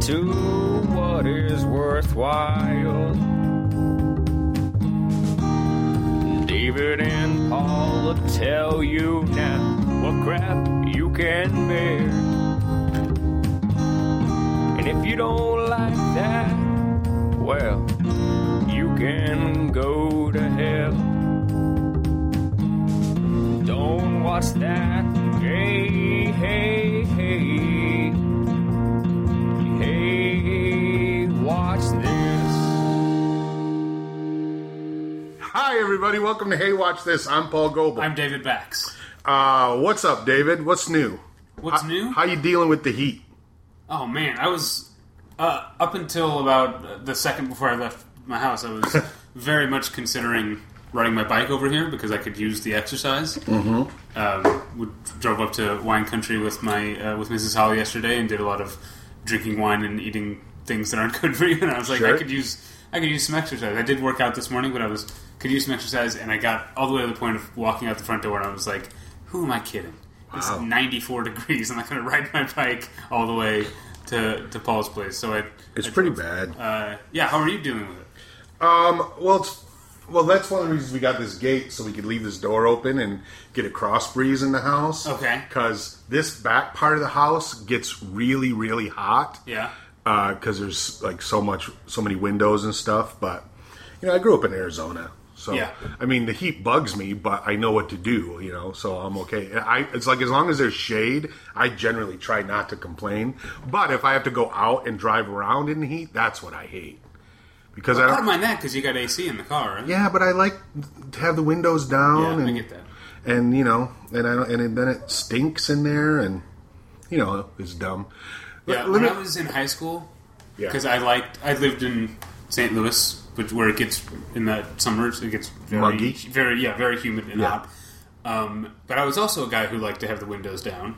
to what is worthwhile. David and Paul will tell you now what crap you can bear. And if you don't like that, well, you can go to hell. Don't watch that. Hey, hey. Hi, everybody. Welcome to Hey Watch This. I'm Paul Goebel. I'm David Bax. uh, what's up, David? What's new? What's How- new? How you dealing with the heat? Oh man, I was uh, up until about the second before I left my house. I was very much considering riding my bike over here because I could use the exercise. Mm-hmm. Um, we drove up to wine country with my uh, with Mrs. Holly yesterday and did a lot of drinking wine and eating things that aren't good for you. And I was like, Sure. I could use I could use some exercise. I did work out this morning, but I was could use some exercise, and I got all the way to the point of walking out the front door, and I was like, Who am I kidding? It's Wow. 94 degrees. And I'm not going to ride my bike all the way to, to Paul's place. So I. It's I pretty bad. Uh, yeah, how are you doing with it? Um, well, it's, well, that's one of the reasons we got this gate so we could leave this door open and get a cross breeze in the house. Okay. Because this back part of the house gets really, really hot. Yeah. Because there's like so much, so many windows and stuff. But you know, I grew up in Arizona, so Yeah. I mean, the heat bugs me, but I know what to do. You know, so I'm okay. I it's like as long as there's shade, I generally try not to complain. But if I have to go out and drive around in the heat, that's what I hate. Because I I don't don't mind that because you got AC in the car, right? yeah, but I like to have the windows down Yeah, I and get that. and you know, and I don't, and then it stinks in there, and you know, it's dumb. Yeah, Let- when let I was in high school, Yeah. because I liked, I lived in St. Louis, which where it gets in the summers, it gets very, Muggy. very, yeah, very humid and Yeah. hot. Um, but I was also a guy who liked to have the windows down,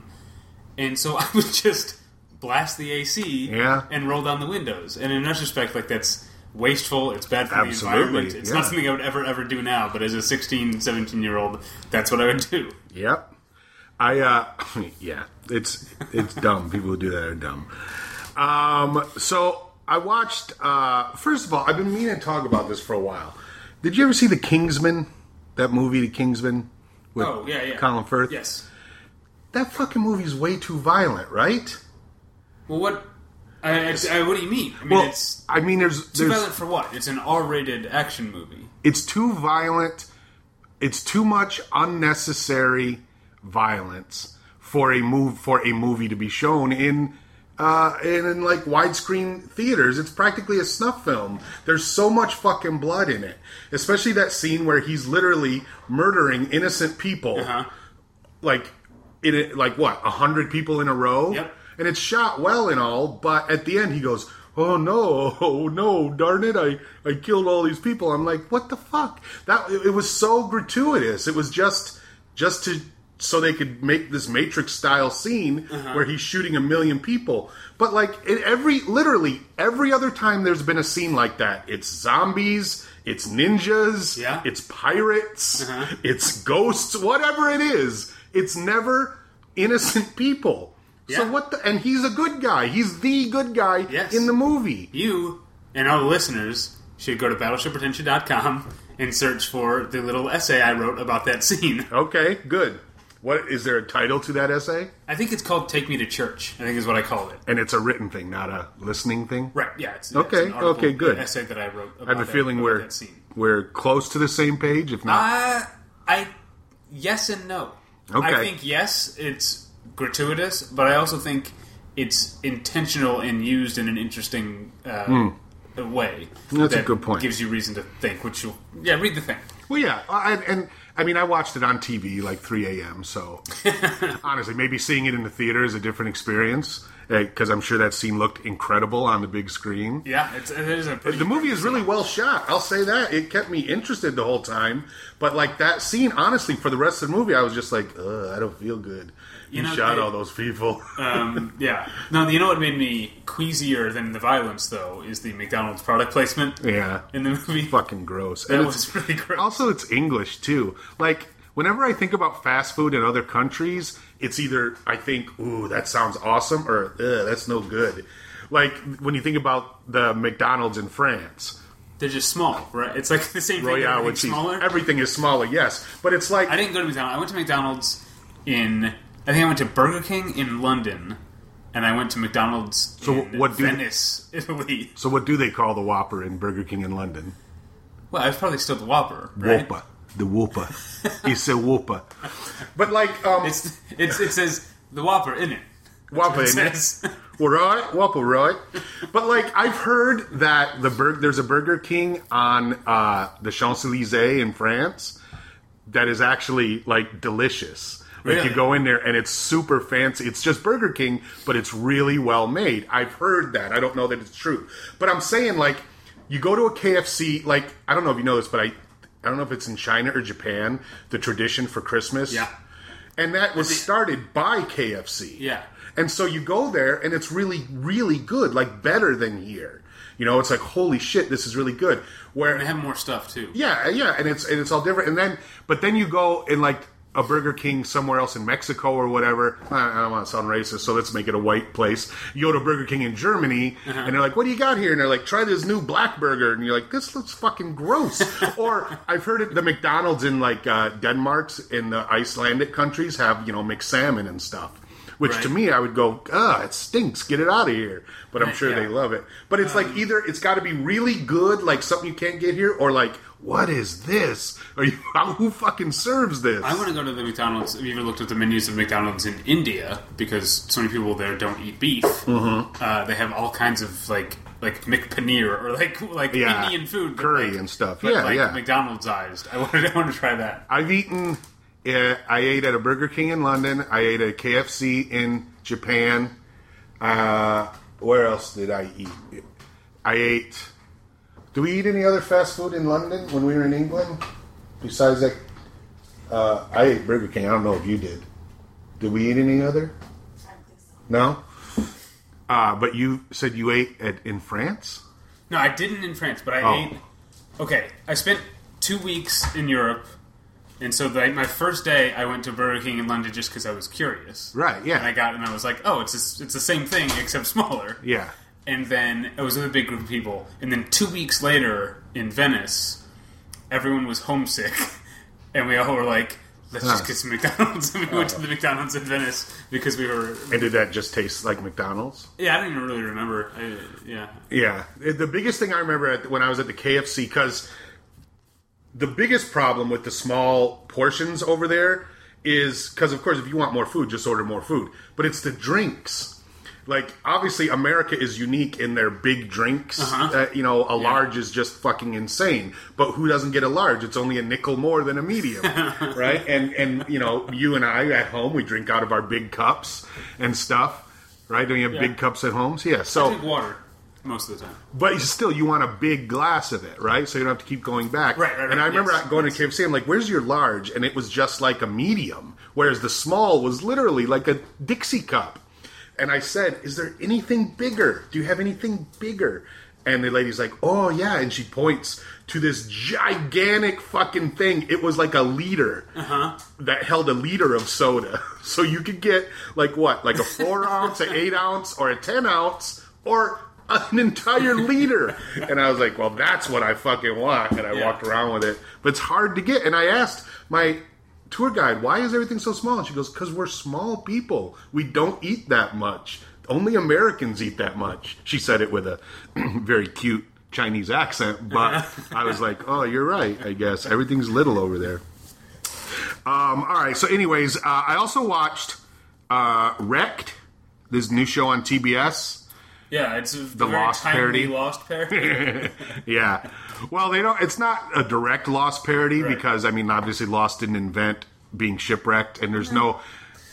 and so I would just blast the AC Yeah. and roll down the windows. And in retrospect, like that's wasteful. It's bad for Absolutely, the environment. It's yeah. not something I would ever ever do now. But as a 16, 17 year old, that's what I would do. Yep. I uh yeah, it's it's dumb. People who do that are dumb. Um so I watched uh first of all, I've been meaning to talk about this for a while. Did you ever see The Kingsman? That movie The Kingsman with Oh yeah, yeah. Colin Firth? Yes. That fucking movie's way too violent, right? Well, what? I, I, I, what do you mean? I mean, Well, it's I mean there's too there's violent for what? It's an R-rated action movie. it's too violent. It's too much unnecessary violence for a move for a movie to be shown in uh, in, in like widescreen theaters. It's practically a snuff film. There's so much fucking blood in it, especially that scene where he's literally murdering innocent people, Uh-huh. like in it, like what a hundred people in a row. Yep. And it's shot well and all, but at the end he goes, "Oh no, oh no, darn it! I I killed all these people." I'm like, "What the fuck?" That it, it was so gratuitous. It was just just to so they could make this Matrix style scene Uh-huh. where he's shooting a million people. But like in every literally every other time there's been a scene like that, it's zombies, it's ninjas, Yeah. it's pirates, Uh-huh. it's ghosts, whatever it is. It's never innocent people. So what the and he's a good guy. He's the good guy Yes. in the movie. You and our listeners should go to battleshippretension.com and search for the little essay I wrote about that scene. Okay, good. What is there a title to that essay? I think it's called "Take Me to Church." I think is what I call it. And it's a written thing, not a listening thing. Right? Yeah. It's, Okay, it's an article, okay, good. Essay that I wrote. About I have a that, feeling about we're we're close to the same page, if not. Uh, I yes and no. Okay. I think yes, it's gratuitous, but I also think it's intentional and used in an interesting uh, way. Hmm. That's a good point. Gives you reason to think. Which you yeah, read the thing. Well, yeah, I, and I mean, I watched it on TV like 3 a.m. So honestly, maybe seeing it in the theater is a different experience because I'm sure that scene looked incredible on the big screen. Yeah, it's, it is a pretty. The movie is really well shot. I'll say that. It kept me interested the whole time. But like that scene, honestly, for the rest of the movie, I was just like, Ugh, I don't feel good. You, You know, shot they- all those people. Um, yeah. No, you know what made me queasier than the violence, though, is the McDonald's product placement yeah. in the movie. Fucking gross. That And was really gross. Also, it's English too. Like whenever I think about fast food in other countries, it's either I think, "Ooh, that sounds awesome," or that's no good." Like when you think about the McDonald's in France, They're just small, right? It's like the same thing. Royale with cheese, smaller. everything is smaller, yes, but it's like I didn't go to McDonald's. I went to McDonald's in. I think I went to Burger King in London, and I went to McDonald's So in what do- Venice, Italy. so. What do they call the Whopper in Burger King in London? Well, it's probably still the Whopper, right? Whopper, the Whopper. it's a Whopper. But like, um, It's, it's it says the Whopper in it. Whopper, It isn't it? says. Well, right, Whopper, right. But like, I've heard that the bur- there's a Burger King on uh, the Champs Elysees in France that is actually like delicious. Like Really? you go in there and it's super fancy. It's just Burger King, but it's really well made. I've heard that. I don't know that it's true, but I'm saying like you go to a KFC. Like I don't know if you know this, but I I don't know if it's in China or Japan. The tradition for Christmas, Yeah. and that was started by KFC. Yeah. And so you go there and it's really, really good, like better than here. You know, it's like holy shit, this is really good. Where They have more stuff too. yeah, yeah, and it's and it's all different. And then, but then you go in like a Burger King somewhere else in Mexico or whatever. I I don't want to sound racist, so let's make it a white place. You go to Burger King in Germany, and they're like, "What do you got here?" And they're like, "Try this new black burger," and you're like, "This looks fucking gross." or I've heard it. The McDonald's in like uh, Denmark's in the Icelandic countries have you know mixed salmon and stuff. Which to me, I would go, ah, it stinks. Get it out of here. But I'm sure yeah. they love it. But it's Um, like either it's got to be really good, like something you can't get here, or like, what is this? Are you who fucking serves this? I want to go to the McDonald's. Have you ever looked at the menus of McDonald's in India? Because so many people there don't eat beef. Mm-hmm. Uh, they have all kinds of like like McPaneer or like like Yeah, Indian food, curry like- and stuff. Yeah, like yeah. McDonald'sized. I want I want to try that. I've eaten. I ate at a Burger King in London. I ate at a KFC in Japan. Uh, where else did I eat? I ate. Do we eat any other fast food in London when we were in England? Besides that, uh, I ate Burger King. I don't know if you did. Did we eat any other? No. Uh, but you said you ate at in France. No, I didn't in France, but I Oh. ate. Okay, I spent two weeks in Europe, and so like my first day, I went to Burger King in London just because I was curious. Right, yeah. And I got and I was like, oh, it's just, it's the same thing except smaller. Yeah. And then it was with a big group of people, and then two weeks later in Venice, everyone was homesick, and we all were like. Let's Huh. just get some McDonald's. And we went to the McDonald's in Venice because we were. And did that just taste like McDonald's? Yeah, I don't even really remember. I, yeah. Yeah, the biggest thing I remember at, when I was at the KFC because the biggest problem with the small portions over there is because, of course, if you want more food, just order more food. But it's the drinks. Like, obviously, America is unique in their big drinks. Uh-huh. Uh, you know, a large is just fucking insane. But who doesn't get a large? It's only a nickel more than a medium, right? And and you know, you and I at home, we drink out of our big cups and stuff, right? Don't you have Yeah. big cups at home? So, yeah. So I drink water most of the time. but still, you want a big glass of it, right? So you don't have to keep going back. Right, right, right. And I remember yes, going yes. to KFC. I'm like, "Where's your large?" And it was just like a medium, whereas the small was literally like a Dixie cup. And I said, "Is there anything bigger? Do you have anything bigger?" And the lady's like, "Oh yeah," and she points to this gigantic fucking thing. It was like a liter Uh-huh. that held a liter of soda. So you could get like what, like a four ounce, an eight ounce, or a ten ounce, or an entire liter. And I was like, well, that's what I fucking want. And I Yeah. walked around with it. But it's hard to get. And I asked my tour guide, why is everything so small? And she goes, because we're small people. We don't eat that much. Only Americans eat that much. She said it with a very cute Chinese accent, but I was like, oh, you're right, I guess. Everything's little over there. Um, all right. So, anyways, uh, I also watched uh, Wrecked, this new show on TBS. Yeah, it's a the Lost parody. Lost parody. Yeah. Well, they don't. It's not a direct Lost parody Right. because I mean, obviously, Lost didn't invent being shipwrecked, and there's no.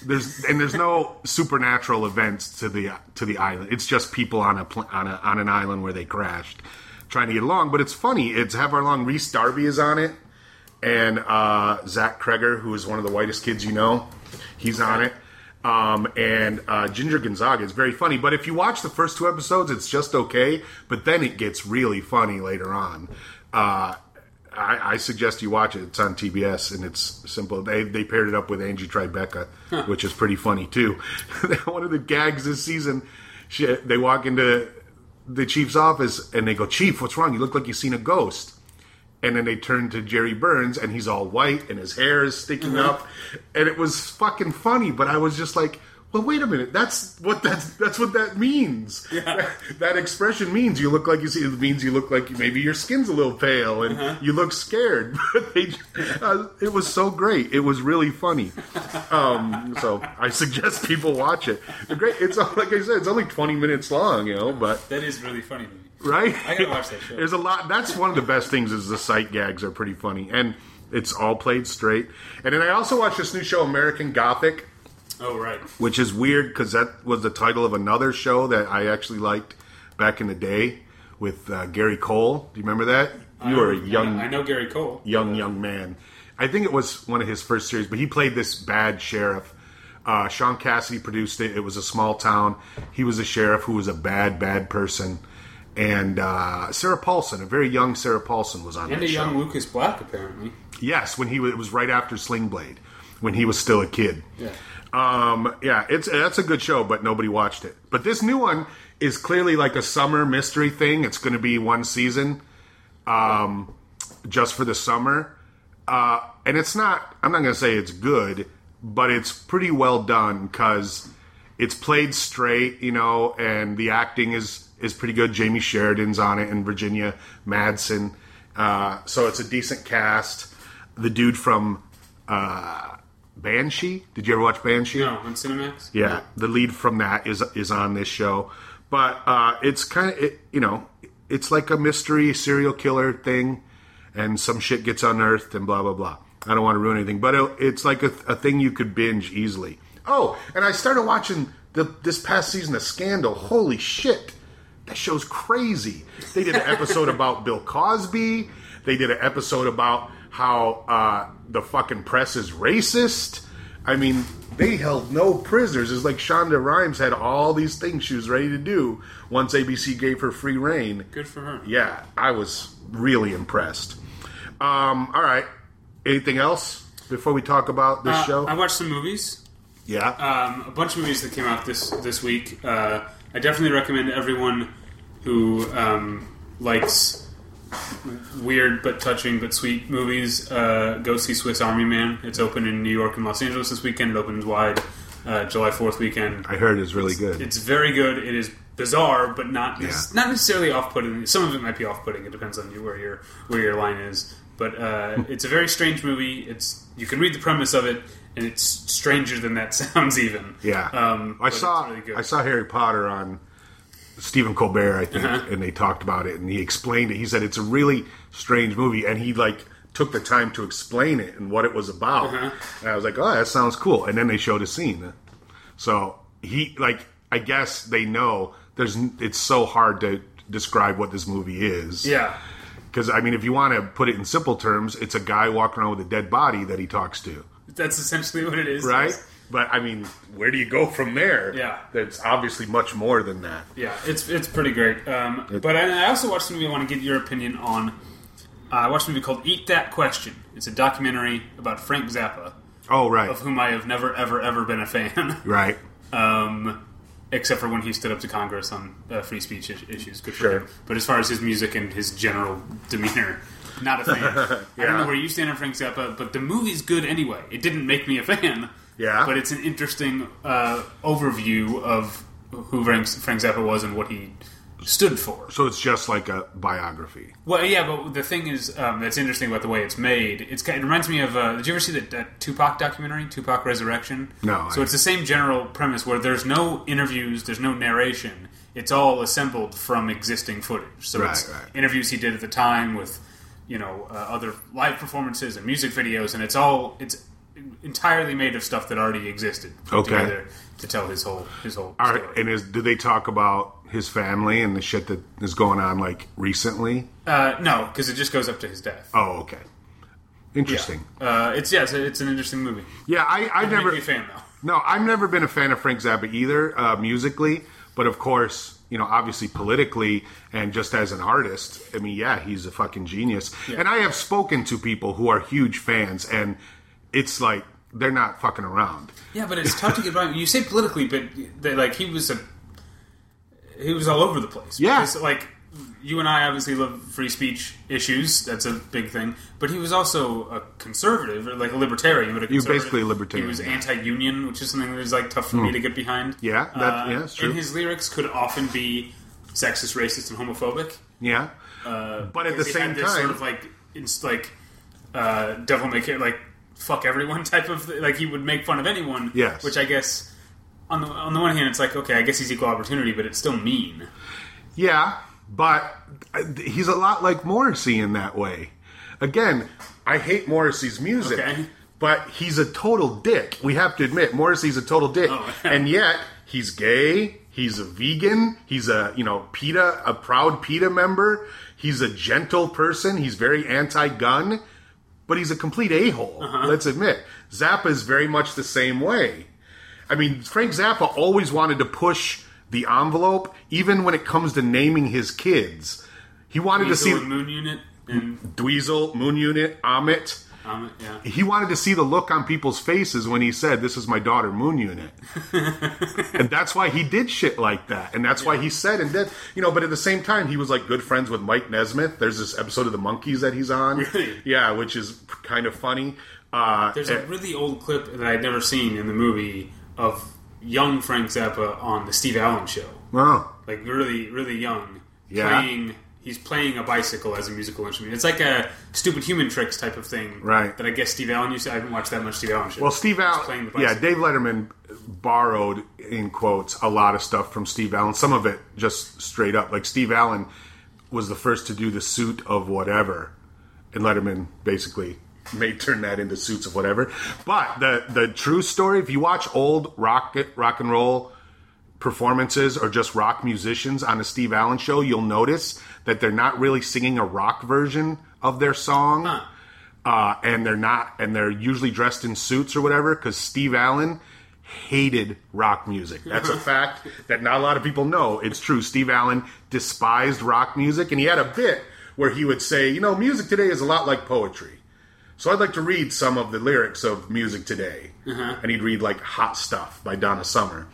There's and there's no supernatural events to the to the island. It's just people on a on a on an island where they crashed, trying to get along. But it's funny. It's have our long Rhys Darby is on it, and uh, Zach Cregger, who is one of the whitest kids you know, he's on it. Um, and uh, Ginger Gonzaga is very funny. But if you watch the first two episodes, it's just okay. But then it gets really funny later on. Uh, I, I suggest you watch it. It's on TBS and it's simple. They they paired it up with Angie Tribeca, which is pretty funny too. One of the gags this season, she, they walk into the chief's office and they go, "Chief, what's wrong? You look like you've seen a ghost." And then they turn to Jere Burns and he's all white and his hair is sticking up, and it was fucking funny. But I was just like. Well, wait a minute. That's what that's that's what that means. That, that expression means you look like you see. It means you look like maybe your skin's a little pale and you look scared. But they, uh, it was so great. It was really funny. Um, so I suggest people watch it. They're great. It's like I said, it's only twenty minutes long, you know. But That is really funny. Right, I gotta watch that show. There's a lot. That's one of the best things is the sight gags are pretty funny and it's all played straight. And then I also watched this new show, American Gothic Oh right. which is weird because that was the title of another show that I actually liked back in the day with uh, Gary Cole. Do you remember that? You were a young, I know Gary Cole. young, young man. I think it was one of his first series, but he played this bad sheriff. Uh, Shaun Cassidy produced it. It was a small town. He was a sheriff who was a bad, bad person. And uh, Sarah Paulson, a very young Sarah Paulson, was on And a show. young Lucas Black, apparently. Yes, when he was, it was right after Sling Blade, when he was still a kid. Yeah. Um, yeah, it's that's a good show, but nobody watched it. But this new one is clearly like a summer mystery thing. It's going to be one season, um, just for the summer, uh, and it's not. I'm not going to say it's good, but it's pretty well done because it's played straight, you know, and the acting is is pretty good. Jamie Sheridan's on it, and Virginia Madsen. Uh, so it's a decent cast. The dude from uh, Banshee. Did you ever watch Banshee? No, on Cinemax. Yeah, the lead from that is is on this show, but uh, it's kind of it, you know it's like a mystery serial killer thing, and some shit gets unearthed and blah blah blah. I don't want to ruin anything, but it, it's like a, a thing you could binge easily. Oh, and I started watching the this past season of Scandal. Holy shit, that show's crazy. They did an episode about Bill Cosby. They did an episode about how uh, the fucking press is racist. I mean, they held no prisoners. It's like Shonda Rhimes had all these things she was ready to do once ABC gave her free reign. Good for her. Yeah, I was really impressed. Um, all right. Anything else before we talk about this Uh, show? I watched some movies. yeah. Um, a bunch of movies that came out this this week. Uh, I definitely recommend everyone who um, likes weird but touching but sweet movies uh, go see Swiss Army Man. It's open in New York and Los Angeles this weekend. It opens wide uh, July Fourth weekend. I heard it's really good. It's very good. It is bizarre, but not Yeah. not necessarily off-putting. Some of it might be off-putting. It depends on you where your where your line is. But uh, it's a very strange movie. It's you can read the premise of it, and it's stranger than that sounds. Even yeah. Um, I saw really. I saw Harry Potter on Stephen Colbert, I think, Uh-huh. and they talked about it and he explained it. He said it's a really strange movie and he like took the time to explain it and what it was about. Uh-huh. And I was like, "Oh, that sounds cool." And then they showed a scene. So, he like I guess they know there's it's so hard to describe what this movie is. yeah. Because I mean, if you want to put it in simple terms, it's a guy walking around with a dead body that he talks to, That's essentially what it is. right? But I mean, where do you go from there? Yeah. there's obviously much more than that. Yeah, it's it's pretty great. Um, but I, I also watched a movie. I want to get your opinion on. Uh, I watched a movie called "Eat That Question." It's a documentary about Frank Zappa, Oh, right, of whom I have never, ever, ever been a fan. right. um, except for when he stood up to Congress on uh, free speech is- issues. Good for Sure. him. But as far as his music and his general demeanor, not a fan. I don't know where you stand on Frank Zappa, but the movie's good anyway. It didn't make me a fan. Yeah. But it's an interesting uh, overview of who Frank, Frank Zappa was and what he stood for. So it's just like a biography. Well, yeah, but the thing is um, that's interesting about the way it's made. It's kind- it reminds me of. Uh, did you ever see that, that Tupac documentary, Tupac Resurrection? No, So I- it's the same general premise where there's no interviews, there's no narration. It's all assembled from existing footage. So Right, it's right. interviews he did at the time with, you know, uh, other live performances and music videos, and it's all it's entirely made of stuff that already existed Okay. to tell his whole his whole All story. and is do they talk about his family and the shit that is going on like recently? uh, no, because it just goes up to his death. Oh, okay, interesting. Uh, it's yeah, it's, a, it's an interesting movie. Yeah, I I've Never never a fan though. no, I've never been a fan of Frank Zappa either uh, musically, but of course you know, obviously politically and just as an artist, I mean, yeah, he's a fucking genius. And I have spoken to people who are huge fans, and it's like they're not fucking around. Yeah, but it's tough to get by. You say politically, but they, like he was a he was all over the place. Yeah. Because, like you and I obviously love free speech issues. That's a big thing. But he was also a conservative, or like a libertarian. But a He was basically a libertarian, He was. Hmm. anti-union, which is something that is like tough for me to get behind. Yeah, that- Uh, yeah, true. And his lyrics could often be sexist, racist, and homophobic. Yeah. Uh, But at the same time- sort of like it's like uh, devil may care, like fuck everyone type of like he would make fun of anyone. Yes. which I guess on the on the one hand it's like okay, I guess he's equal opportunity, but it's still mean. Yeah, but uh, he's a lot like Morrissey in that way. Again, I hate Morrissey's music, Okay. but he's a total dick. We have to admit, Morrissey's a total dick, Oh. and yet he's gay. He's a vegan. He's a you know PETA, a proud PETA member. He's a gentle person. He's very anti-gun, but he's a complete a-hole. Uh-huh. Let's admit, Zappa is very much the same way. I mean, Frank Zappa always wanted to push the envelope, even when it comes to naming his kids. He wanted to see Moon Unit and Dweezil, Moon Unit, Ahmet. Um, yeah. He wanted to see the look on people's faces when he said, "This is my daughter, Moon Unit," and that's why he did shit like that, and that's why he said and did, you know. But at the same time, he was like good friends with Mike Nesmith. There's this episode of the Monkees that he's on, Really? yeah, which is kind of funny. Uh, There's eh, a really old clip that I'd never seen in the movie of young Frank Zappa on the Steve Allen show. Wow, like really, really young, Yeah. playing. He's playing a bicycle as a musical instrument. It's like a stupid human tricks type of thing, Right. That I guess Steve Allen used to. I haven't watched that much Steve Allen shit. Well, Steve Allen, playing the yeah. Dave Letterman borrowed in quotes a lot of stuff from Steve Allen. Some of it just straight up, like Steve Allen was the first to do the suit of whatever, and Letterman basically may turn that into suits of whatever. But the the true story, if you watch old rock rock and roll performances or just rock musicians on a Steve Allen show, you'll notice that they're not really singing a rock version of their song. Huh. Uh, and they're not, and they're usually dressed in suits or whatever, because Steve Allen hated rock music. That's a fact that not a lot of people know. It's true. Steve Allen despised rock music, and he had a bit where he would say, you know, music today is a lot like poetry. So I'd like to read some of the lyrics of music today. And he'd read like Hot Stuff by Donna Summer.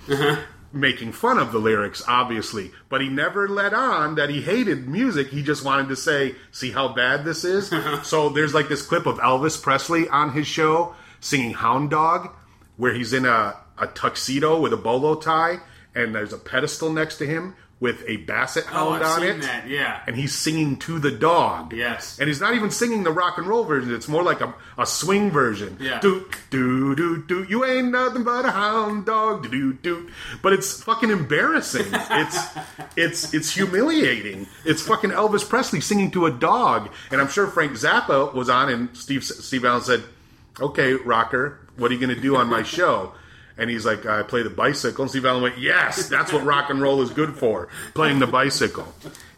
Making fun of the lyrics, obviously, but he never let on that he hated music. He just wanted to say, "See how bad this is." so there's like this clip of Elvis Presley on his show singing "Hound Dog," where he's in a, a tuxedo with a bolo tie, and there's a pedestal next to him with a basset oh, hound I've on it that. Yeah, and he's singing to the dog. Yes. And he's not even singing the rock and roll version. It's more like a, a swing version. Yeah. Do, do, do, do. You ain't nothing but a hound dog. Do, do, do. But it's fucking embarrassing. It's, it's, it's humiliating. It's fucking Elvis Presley singing to a dog. And I'm sure Frank Zappa was on and Steve, Steve Allen said, okay, rocker, what are you going to do on my show? And he's like, I play the bicycle. And Steve Allen went, Yes, that's what rock and roll is good for, playing the bicycle.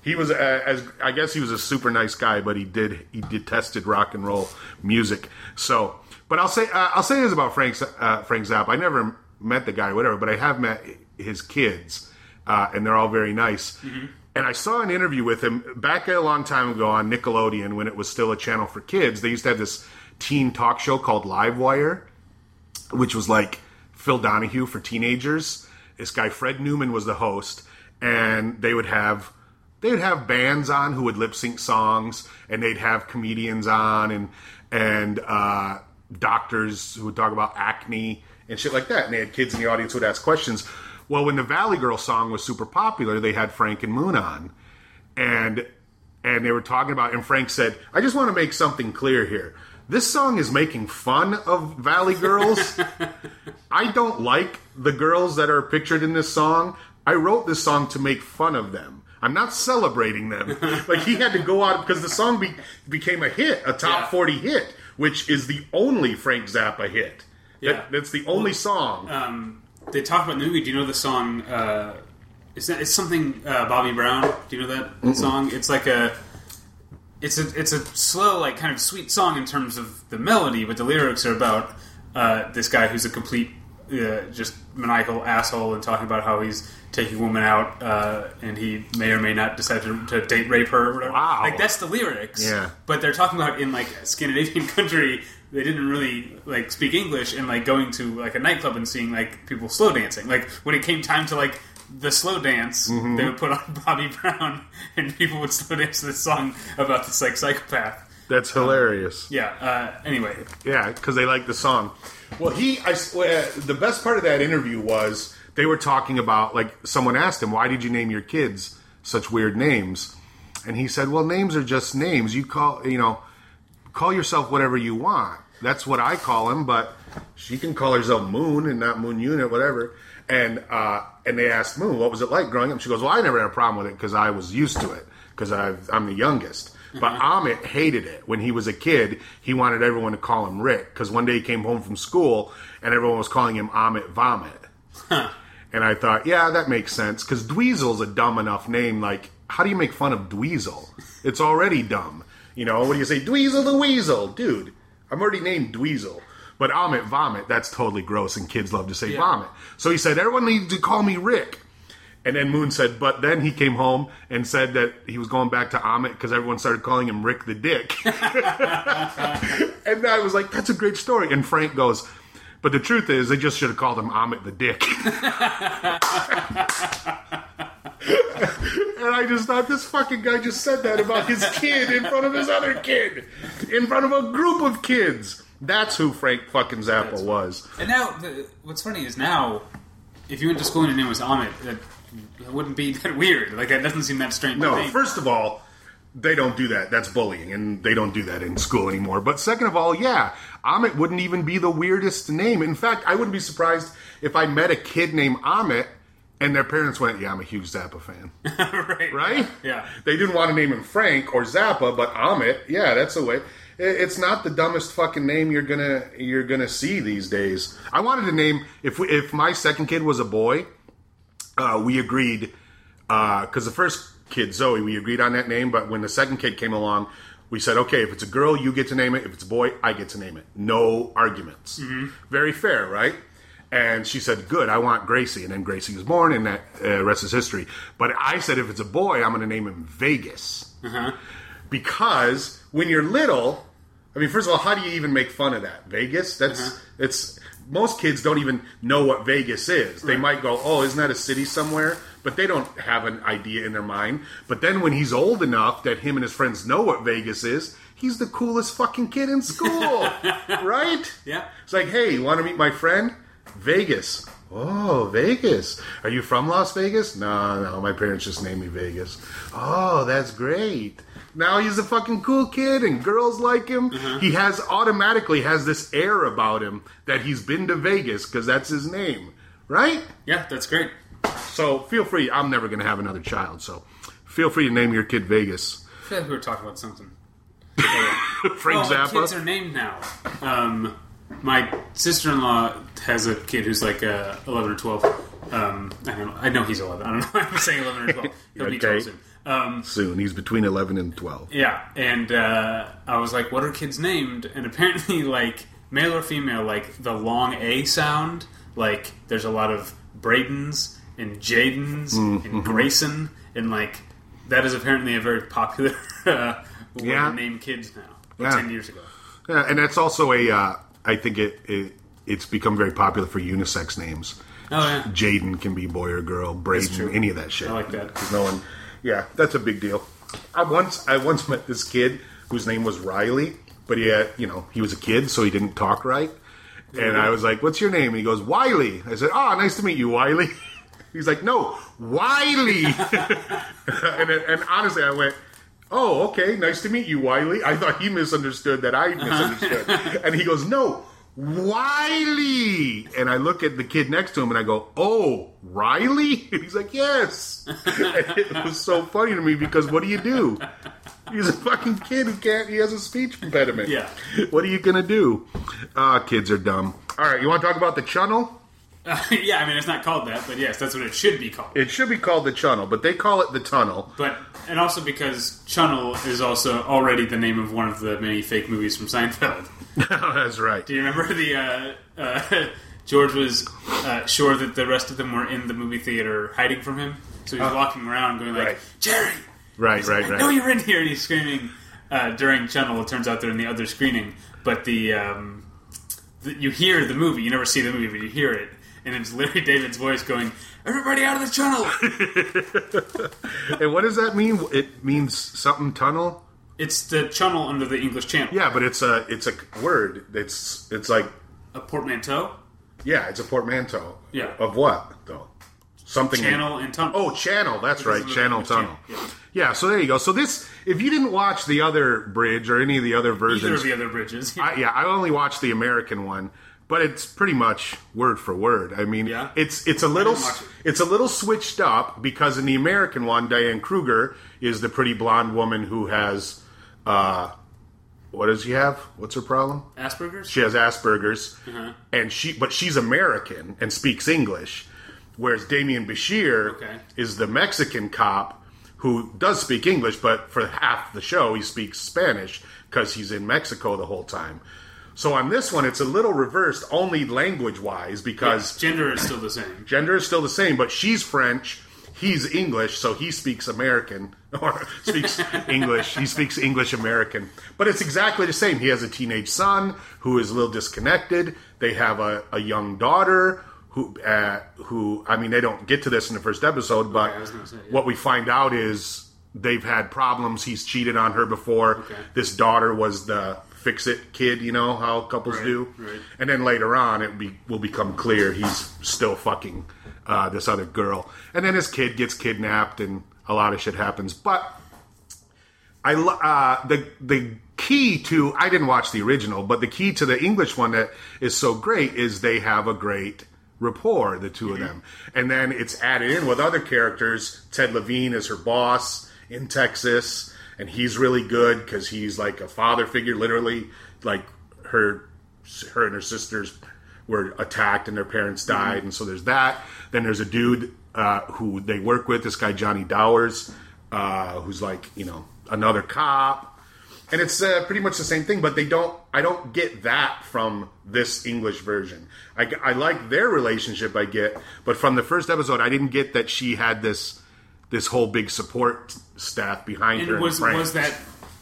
He was, uh, as I guess, he was a super nice guy, but he did he detested rock and roll music. So, but I'll say uh, I'll say this about Frank uh, Frank Zappa. I never met the guy, or whatever, but I have met his kids, uh, and they're all very nice. And I saw an interview with him back a long time ago on Nickelodeon when it was still a channel for kids. They used to have this teen talk show called Livewire which was like Phil Donahue for teenagers. This guy Fred Newman was the host, and they would have they would have bands on who would lip sync songs, and they'd have comedians on and and uh, doctors who would talk about acne and shit like that. And they had kids in the audience who would ask questions. Well, when the Valley Girl song was super popular, they had Frank and Moon on, and and they were talking about and Frank said, "I just want to make something clear here. This song is making fun of Valley Girls. I don't like the girls that are pictured in this song. I wrote this song to make fun of them. I'm not celebrating them. like he had to go out because the song be, became a hit, a top Yeah. 40 hit, which is the only Frank Zappa hit. Yeah. That, that's the only song. um, they talk about in the movie. Do you know the song? Uh, is that it's something uh, Bobby Brown? Do you know that song? It's like a. It's a it's a slow like kind of sweet song in terms of the melody, but the lyrics are about uh, this guy who's a complete uh, just maniacal asshole and talking about how he's taking women out uh, and he may or may not decide to, to date rape her or whatever. Wow. Like that's the lyrics. Yeah. But they're talking about in like a Scandinavian country. They didn't really like speak English and like going to like a nightclub and seeing like people slow dancing. Like when it came time to like the slow dance, Mm-hmm. they would put on Bobby Brown and people would slow dance this song about this like psychopath. That's hilarious. Yeah. Uh, anyway, Yeah, because they like the song. Well, he, I, uh, the best part of that interview was they were talking about like someone asked him, "Why did you name your kids such weird names?" And he said, "Well, names are just names. You call, you know, call yourself whatever you want. That's what I call him, but she can call herself Moon and not Moon Unit, whatever." And uh, and they asked Moon, "What was it like growing up?" She goes, "Well, I never had a problem with it because I was used to it because I'm the youngest." But Ahmet hated it when he was a kid. He wanted everyone to call him Rick because one day he came home from school and everyone was calling him Ahmet Vomit. And I thought, yeah, that makes sense because Dweezil's a dumb enough name. Like, how do you make fun of Dweezil? It's already dumb. You know, what do you say? Dweezil the Weasel. Dude, I'm already named Dweezil. But Ahmet Vomit, that's totally gross and kids love to say Yeah. vomit. So he said, everyone needs to call me Rick. And then Moon said, but then he came home and said that he was going back to Ahmet because everyone started calling him Rick the Dick. and I was like, that's a great story. And Frank goes, but the truth is, they just should have called him Ahmet the Dick. and I just thought, this fucking guy just said that about his kid in front of his other kid, in front of a group of kids. That's who Frank fucking Zappa was. and now the, what's funny is now if you went to school and your name was Ahmet, that, that wouldn't be that weird. Like that doesn't seem that strange. No, first of all, they don't do that. That's bullying, and they don't do that in school anymore. But second of all, yeah, Ahmet wouldn't even be the weirdest name. In fact, I wouldn't be surprised if I met a kid named Ahmet and their parents went, "Yeah, I'm a huge Zappa fan." right? right? Yeah. They didn't want to name him Frank or Zappa, but Ahmet, yeah, that's the way. It's not the dumbest fucking name you're gonna you're gonna see these days. I wanted to name if we, if my second kid was a boy, uh, we agreed because the first kid Zoe we agreed on that name, but when the second kid came along, we said okay, if it's a girl, you get to name it. If it's a boy, I get to name it. No arguments. Very fair, right? And she said, "Good, I want Gracie." And then Gracie was born, and that uh, rest is history. But I said, if it's a boy, I'm going to name him Vegas because when you're little, I mean, first of all, how do you even make fun of that? Vegas? That's uh-huh. it's most kids don't even know what Vegas is. They might go, "Oh, isn't that a city somewhere?" But they don't have an idea in their mind. But then when he's old enough that him and his friends know what Vegas is, he's the coolest fucking kid in school, right? Yeah. It's like, "Hey, you want to meet my friend? Vegas." Oh, Vegas. Are you from Las Vegas? No, no, my parents just named me Vegas. Oh, that's great. Now he's a fucking cool kid and girls like him. He has automatically has this air about him that he's been to Vegas because that's his name, right? Yeah, that's great. So feel free. I'm never going to have another child, so feel free to name your kid Vegas. I feel like we were talking about something. Frank Oh, Zappa. kids are named now. Um, my sister-in-law has a kid who's like uh, 11 or 12. Um, I don't know. I know he's 11. I don't know why I'm saying 11 or 12. He'll be 12 soon. Um, Soon he's between 11 and 12. yeah, and uh, I was like, "What are kids named?" And apparently, like male or female, like the long A sound. Like there's a lot of Bradens and Jadens Mm-hmm. and Grayson, and like that is apparently a very popular uh, way Yeah. to name kids now. Yeah. Ten years ago. Yeah, and that's also a. Uh, I think it, it it's become very popular for unisex names. Oh yeah. Jaden can be boy or girl. Braden, true. any of that shit. I like that. 'Cause no one. Yeah, that's a big deal. I once I once met this kid whose name was Riley, but he had you know he was a kid, so he didn't talk right. And I was like, "What's your name?" And he goes, "Wiley." I said, "Oh, nice to meet you, Wiley." He's like, "No, Wiley." and, and honestly, I went. Oh, okay. Nice to meet you, Wiley. I thought he misunderstood that I misunderstood. and he goes, No, Wiley. And I look at the kid next to him and I go, Oh, Riley? And he's like, Yes. It was so funny to me because what do you do? He's a fucking kid who can't, he has a speech impediment. Yeah. What are you going to do? Ah, kids are dumb. All right, you want to talk about the Chunnel? yeah, I mean it's not called that, but yes, that's what it should be called. It should be called the Chunnel, but they call it the tunnel. But and also because Chunnel is also already the name of one of the many fake movies from Seinfeld. That's right. Do you remember the uh, uh, George was uh, sure that the rest of them were in the movie theater hiding from him, so he was walking around going like, Uh, right. "Jerry, Right, right, I know you're in here!" And he's screaming uh, during Chunnel. It turns out they're in the other screening, but the, um, the you hear the movie. You never see the movie, but you hear it, and it's Larry David's voice going, "Everybody out of the tunnel!" And what does that mean? It means something tunnel. it's the channel under the English Channel. Yeah, but it's a it's a word. It's it's like a portmanteau, yeah, it's a portmanteau. Yeah. Of what though? Something. channel, and tunnel. Oh, channel. That's right. Channel tunnel. channel, yeah. Yeah. So there you go. So this, if you didn't watch the other bridge or any of the other either versions, of the other bridges. I, yeah, I only watched the American one, but it's pretty much word for word. I mean, Yeah? it's it's a little it. it's a little switched up because in the American one, Diane Kruger is the pretty blonde woman who has uh, what does she have? What's her problem? Asperger's. She has Asperger's, Uh-huh. and she but she's American and speaks English, whereas Demián Bichir Okay. is the Mexican cop who does speak English, but for half the show he speaks Spanish because he's in Mexico the whole time. So on this one, it's a little reversed, only language wise, because Gender is still the same. gender is still the same, but she's French, he's English, so he speaks American or speaks English. He speaks English American, but it's exactly the same. He has a teenage son who is a little disconnected. They have a, a young daughter who uh, who I mean they don't get to this in the first episode, but I say, yeah. what we find out is they've had problems. He's cheated on her before. Okay. This daughter was the fix it kid, you know how couples Right, do. right. And then later on, it be, will become clear he's still fucking uh, this other girl. And then his kid gets kidnapped, and a lot of shit happens. But I uh, the the key to I didn't watch the original, but the key to the English one that is so great is they have a great rapport, the 2 of them, and then it's added in with other characters. Ted Levine is her boss in Texas, and he's really good because he's like a father figure, literally like her her and her sisters were attacked and their parents died, and so there's that. Then there's a dude uh, who they work with, this guy Johnny Dowers, uh, who's like you know another cop, and it's uh, pretty much the same thing. But they don't, I don't get that from this English version. I, I like their relationship, I get, but from the first episode, I didn't get that she had this this whole big support staff behind her. And in was was that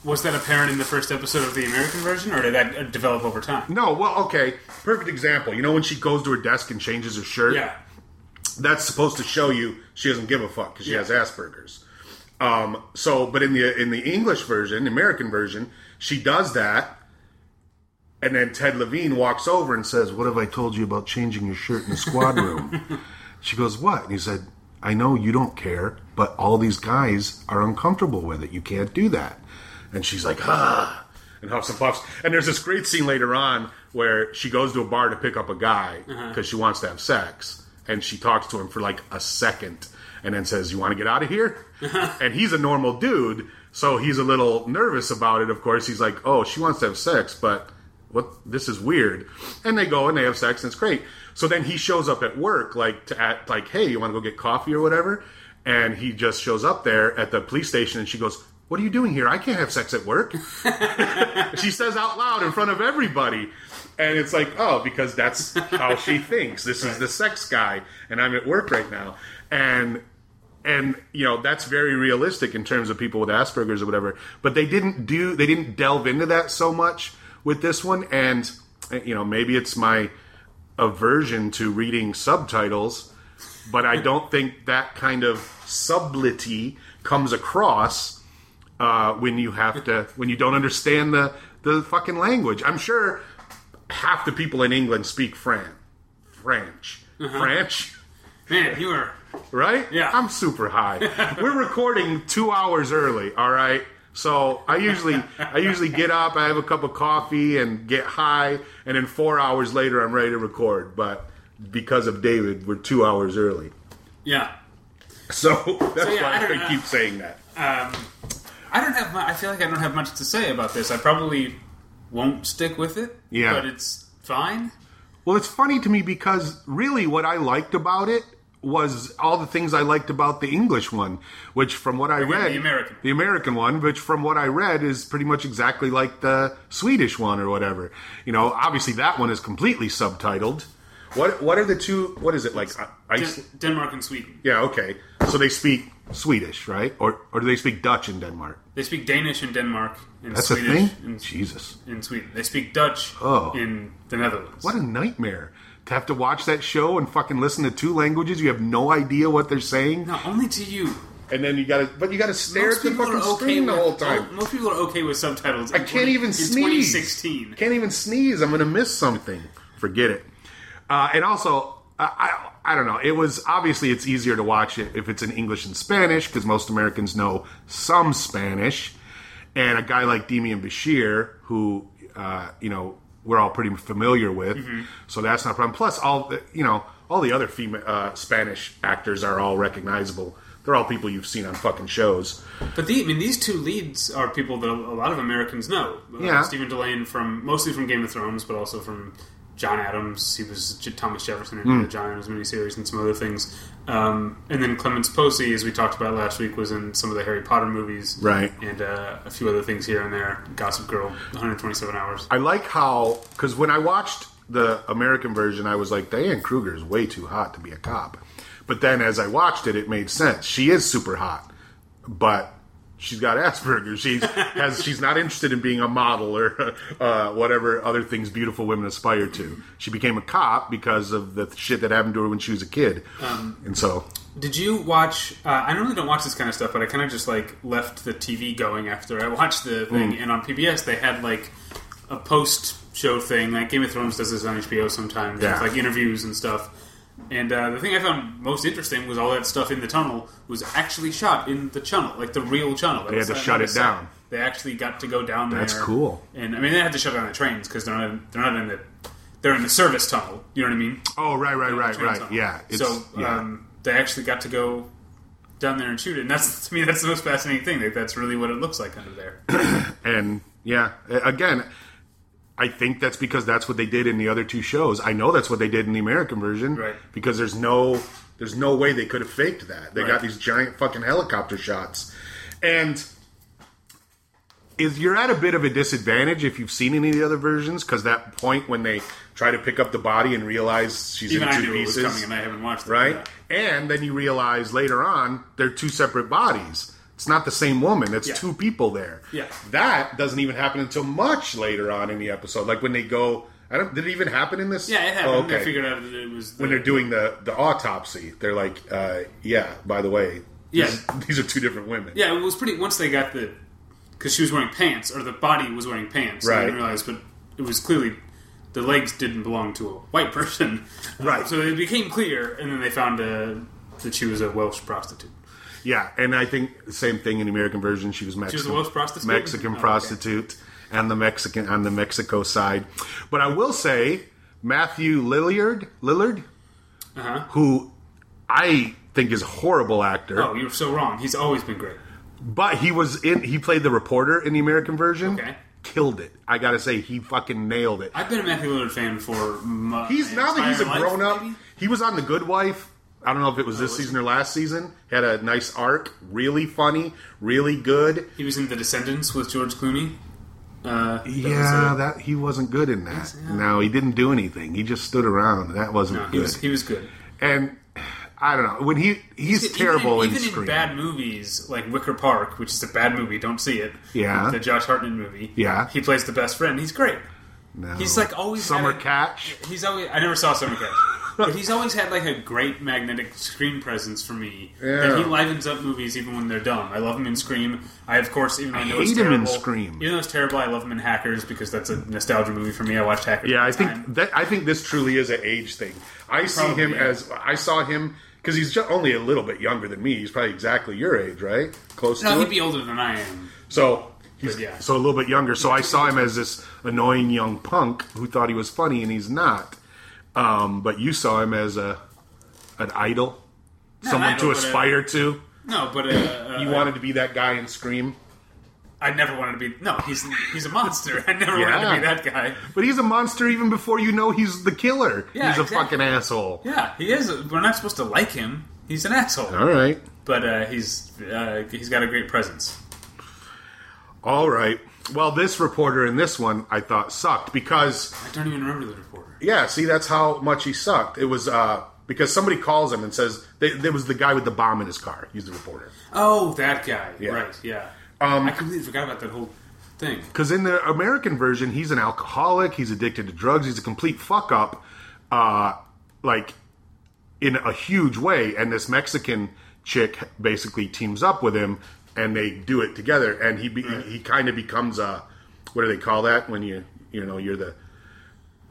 was that apparent in the first episode of the American version, or did that develop over time? No, well, okay. Perfect example. You know when she goes to her desk and changes her shirt? Yeah. That's supposed to show you she doesn't give a fuck because she Yeah. has Asperger's. Um, so, but in the in the English version, American version, she does that, and then Ted Levine walks over and says, "What have I told you about changing your shirt in the squad room?" she goes, "What?" And he said, "I know you don't care, but all these guys are uncomfortable with it. You can't do that." And she's like, "Ah." And huffs and puffs. And there's this great scene later on where she goes to a bar to pick up a guy because she wants to have sex, and she talks to him for like a second, and then says, "You want to get out of here?" and he's a normal dude, so he's a little nervous about it. Of course, he's like, "Oh, she wants to have sex, but." what this is weird and they go and they have sex and it's great so then he shows up at work like to act like hey you want to go get coffee or whatever and he just shows up there at the police station and she goes what are you doing here? I can't have sex at work. She says out loud in front of everybody. And it's like oh because that's how she thinks. This is the sex guy and i'm at work right now. And and you know that's very realistic in terms of people with asperger's or whatever. But they didn't do they didn't delve into that so much with this one. And you know maybe it's my aversion to reading subtitles but i don't think that kind of subtlety comes across uh, when you have to when you don't understand the the fucking language i'm sure half the people in england speak fran french french Man, you are right? Yeah. I'm super high. We're recording two hours early. All right. So I usually I usually get up, I have a cup of coffee, and get high, and then four hours later I'm ready to record. But because of David, we're two hours early. yeah. So that's yeah, why don't I keep saying that. Um, I don't have. mu- I feel like I don't have much to say about this. I probably won't stick with it. Yeah. but it's fine. Well, it's funny to me because really what I liked about it was all the things I liked about the English one, which from what I read, the American. the American one, which from what I read is pretty much exactly like the Swedish one or whatever. You know, obviously that one is completely subtitled, What what are the two? What is it like? Ice, Den- Denmark and Sweden. yeah, okay. So they speak Swedish, right? Or or do they speak Dutch in Denmark? They speak Danish in Denmark and That's Swedish a thing. in, Jesus, in Sweden. They speak Dutch Oh. in the Netherlands. what a nightmare to have to watch that show and fucking listen to two languages. You have no idea what they're saying, No, only to you. and then you gotta, but you gotta stare at the fucking screen the whole time. Most people are okay with subtitles. I can't even in sneeze. 2016. Can't even sneeze. I'm to miss something. Forget it. Uh, and also, I, I I don't know. It was obviously it's easier to watch it if it's in English and Spanish because most Americans know some Spanish. And a guy like Demián Bichir, who uh, you know we're all pretty familiar with, so that's not a problem. Plus, all the, you know, all the other female uh, Spanish actors are all recognizable. They're all people you've seen on fucking shows. But the, I mean, these two leads are people that a lot of Americans know. Uh, Yeah. Stephen Dillane from mostly from Game of Thrones, but also from John Adams. He was Thomas Jefferson in Hmm. the John Adams miniseries and some other things. Um, and then Clémence Poésy, as we talked about last week, was in some of the Harry Potter movies, Right. And uh, a few other things here and there. Gossip Girl, 127 Hours. I like how because when I watched the American version, I was like, Diane Kruger is way too hot to be a cop. But then as I watched it, it made sense. She is super hot, but she's got Asperger's. She's has she's not interested in being a model or uh, whatever other things beautiful women aspire to. She became a cop because of the shit that happened to her when she was a kid, and so Did you watch? Uh, I normally don't watch this kind of stuff, but I kind of just like left the TV going after I watched the thing. Mm. And on PBS, they had like a post-show thing. Like Game of Thrones does this on HBO sometimes, Yeah. like interviews and stuff. And uh, the thing I found most interesting was all that stuff in the tunnel was actually shot in the tunnel, like the real tunnel. They had to shut it down. They actually got to go down there. That's cool. And I mean, they had to shut down the trains because they're not. They're not in the. They're in the service tunnel. You know what I mean? oh right right right right tunnel. yeah so yeah. um, they actually got to go down there and shoot it, and that's to me that's the most fascinating thing. Like, that's really what it looks like under there. And yeah, again, I think that's because that's what they did in the other two shows. I know that's what they did in the American version, Right. Because there's no, there's no way they could have faked that. They Right. got these giant fucking helicopter shots, and is you're at a bit of a disadvantage if you've seen any of the other versions because that point when they try to pick up the body and realize she's Even in two knew it was pieces, coming, and I haven't watched it. right? And then you realize later on they're two separate bodies. It's not the same woman. It's Yeah. two people there. Yeah. That doesn't even happen until much later on in the episode. Like when they go. I don't. Did it even happen in this? Yeah, it happened. Oh, They okay. figured out that it was the, when they're doing the the autopsy, they're like, uh, "Yeah, by the way, Yeah. these, these are two different women." Yeah, it was pretty. Once they got the because she was wearing pants, or the body was wearing pants. Right. I didn't realize, but it was clearly the legs didn't belong to a white person. Right. So it became clear, and then they found uh, that she was a Welsh prostitute. Yeah, and I think the same thing in the American version. She was Mexican. was a Welsh prostitute? Mexican Oh, okay. prostitute, and the Mexican on the Mexico side. But I will say Matthew Lillard, Lillard, Uh-huh. who I think is a horrible actor, Oh, you're so wrong. He's always been great. but he was in. He played the reporter in the American version. Okay. Killed it. I gotta say, he fucking nailed it. I've been a Matthew Lillard fan for my He's now that he's a grown life, up. maybe? He was on The Good Wife. I don't know if it was this season or last season. Had a nice arc, really funny, really good. He was in The Descendants with George Clooney. Uh, that Yeah, that he wasn't good in that. No, he didn't do anything. He just stood around. That wasn't no, he good. was he was good. and I don't know when he he's Even terrible in, in, even in bad movies like Wicker Park, which is a bad movie. Don't see it. Yeah. the Josh Hartnett movie. Yeah. he plays the best friend. He's great. No. He's like always Summer Catch. He's always. I never saw Summer Catch, but he's always had like a great magnetic screen presence for me. Yeah. That he livens up movies even when they're dumb. I love him in Scream. I of course even though I know hate it's him in Scream. Even though it's terrible, I love him in Hackers because that's a nostalgia movie for me. I watched Hackers. Yeah, I think that I think this truly is an age thing. I see him yeah. as I saw him because he's just only a little bit younger than me. He's probably exactly your age, right? Close. No, to he'd it. be older than I am. So he's yeah. so a little bit younger. So I saw him as this annoying young punk who thought he was funny, and he's not. Um, but you saw him as a an idol, someone to aspire to. No, but uh, uh, You wanted to be that guy in Scream, I never wanted to be. No, he's he's a monster. I never Yeah. wanted to be that guy. but he's a monster even before you know he's the killer. Yeah, he's a exactly. fucking asshole. Yeah, he is. We're not supposed to like him. He's an asshole. All right, But uh, he's uh, he's got a great presence. all right. Well, this reporter in this one I thought sucked because I don't even remember the reporter. yeah, see that's how much he sucked. It was uh, because somebody calls him and says they, there was the guy with the bomb in his car. He's the reporter. Oh, that guy. Right. Yeah. Um, I completely forgot about that whole thing. Because in the American version, he's an alcoholic. He's addicted to drugs. He's a complete fuck up, uh, like in a huge way. And this Mexican chick basically teams up with him, and they do it together. And he be, he kind of becomes a what do they call that when you you know you're the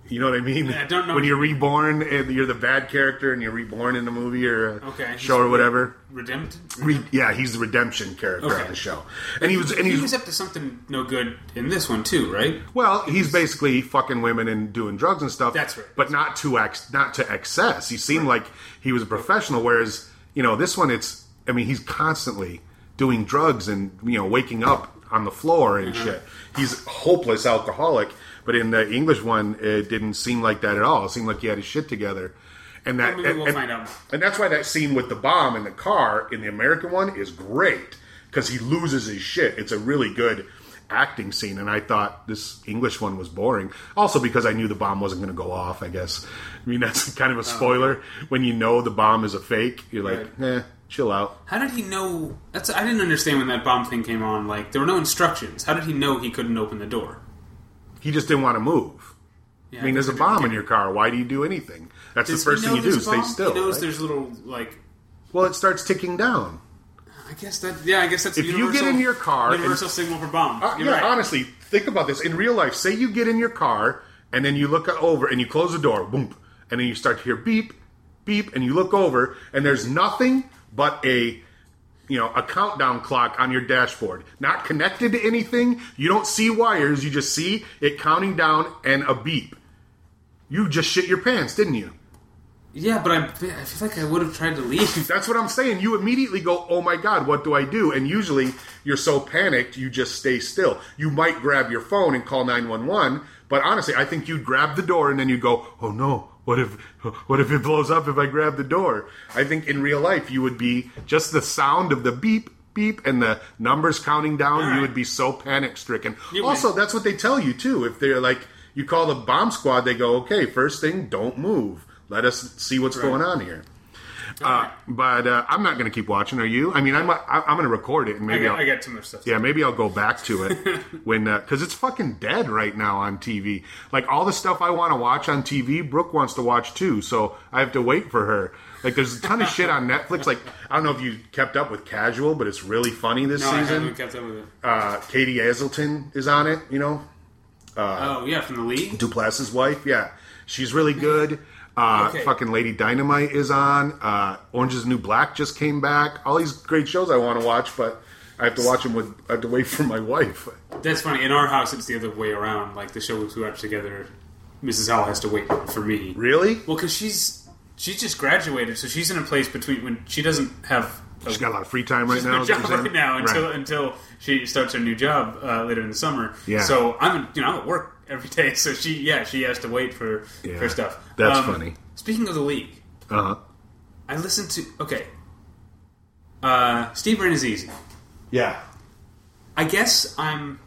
you know what I mean? I don't know when you're reborn and you're the bad character and you're reborn in a movie or a Okay. show or whatever. Redempted. Re- yeah, he's the redemption character Okay. on the show, and he was and he he's was up to something no good in this one too, right? Well, he's basically fucking women and doing drugs and stuff. That's right. But not to ex- not to excess. He seemed like he was a professional. Whereas you know this one, it's I mean he's constantly doing drugs and you know waking up on the floor and Uh-huh. shit. He's a hopeless alcoholic. But in the English one, it didn't seem like that at all. It seemed like he had his shit together. And that Well, we'll and, find out. and that's why that scene with the bomb in the car in the American one is great because he loses his shit. It's a really good acting scene, and I thought this English one was boring. Also because I knew the bomb wasn't going to go off. I guess. I mean that's kind of a spoiler when you know the bomb is a fake. You're like, eh, chill out. How did he know? That's I didn't understand when that bomb thing came on. Like there were no instructions. How did he know he couldn't open the door? He just didn't want to move. Yeah, I mean, there's a bomb in your car. Why do you do anything? That's Does the first thing you do. Stay still. He knows right? there's little like. Well, it starts ticking down. I guess that. Yeah, I guess that's. If you get in your car and- universal signal for bomb. Uh, yeah, right. honestly, think about this. In real life, say you get in your car and then you look over and you close the door, boom, and then you start to hear beep, beep, and you look over and there's nothing but a you know a countdown clock on your dashboard, not connected to anything. You don't see wires. You just see it counting down and a beep. You just shit your pants, didn't you? Yeah, but I, I feel like I would have tried to leave. That's what I'm saying. You immediately go, "Oh my god, what do I do?" And usually you're so panicked, you just stay still. You might grab your phone and call 911, but honestly, I think you'd grab the door and then you'd go, "Oh no, what if what if it blows up if I grab the door?" I think in real life you would be just the sound of the beep beep and the numbers counting down, right. you would be so panic stricken. Also, that's what they tell you too. If they're like you call the bomb squad, they go, "Okay, first thing, don't move. Let us see what's going on here." Uh, but uh, I'm not going to keep watching. Are you? I mean, I'm I'm going to record it and I maybe got, I'll, I got too much stuff. yeah, maybe I'll go back to it when because it's fucking dead right now on TV. Like all the stuff I want to watch on TV, Brooke wants to watch too, so I have to wait for her. Like there's a ton of shit on Netflix. Like I don't know if you kept up with Casual, but it's really funny this No, I season. haven't kept up with it. Uh, Katie Aselton is on it. You know, oh yeah, from the league. Duplass's wife. Yeah, she's really good. Uh, Okay. Fucking Lady Dynamite is on. Uh, Orange is New Black just came back. All these great shows I want to watch, but I have to watch them with. I have to wait for my wife. That's funny. In our house, it's the other way around. Like the show we watch together, Mrs. Howell has to wait for me. Really? Well, because she's she just graduated, so she's in a place between when she doesn't have She's got a lot of free time right she's now. no is what job you're saying? right now until Right. until she starts her new job uh, later in the summer. Yeah. So I'm you know I'm at work every day, so she yeah she has to wait for Yeah. for stuff. Um, That's funny. Speaking of the league, Uh-huh. I listened to okay. Uh, Steve Rannazzisi. Yeah. I guess I'm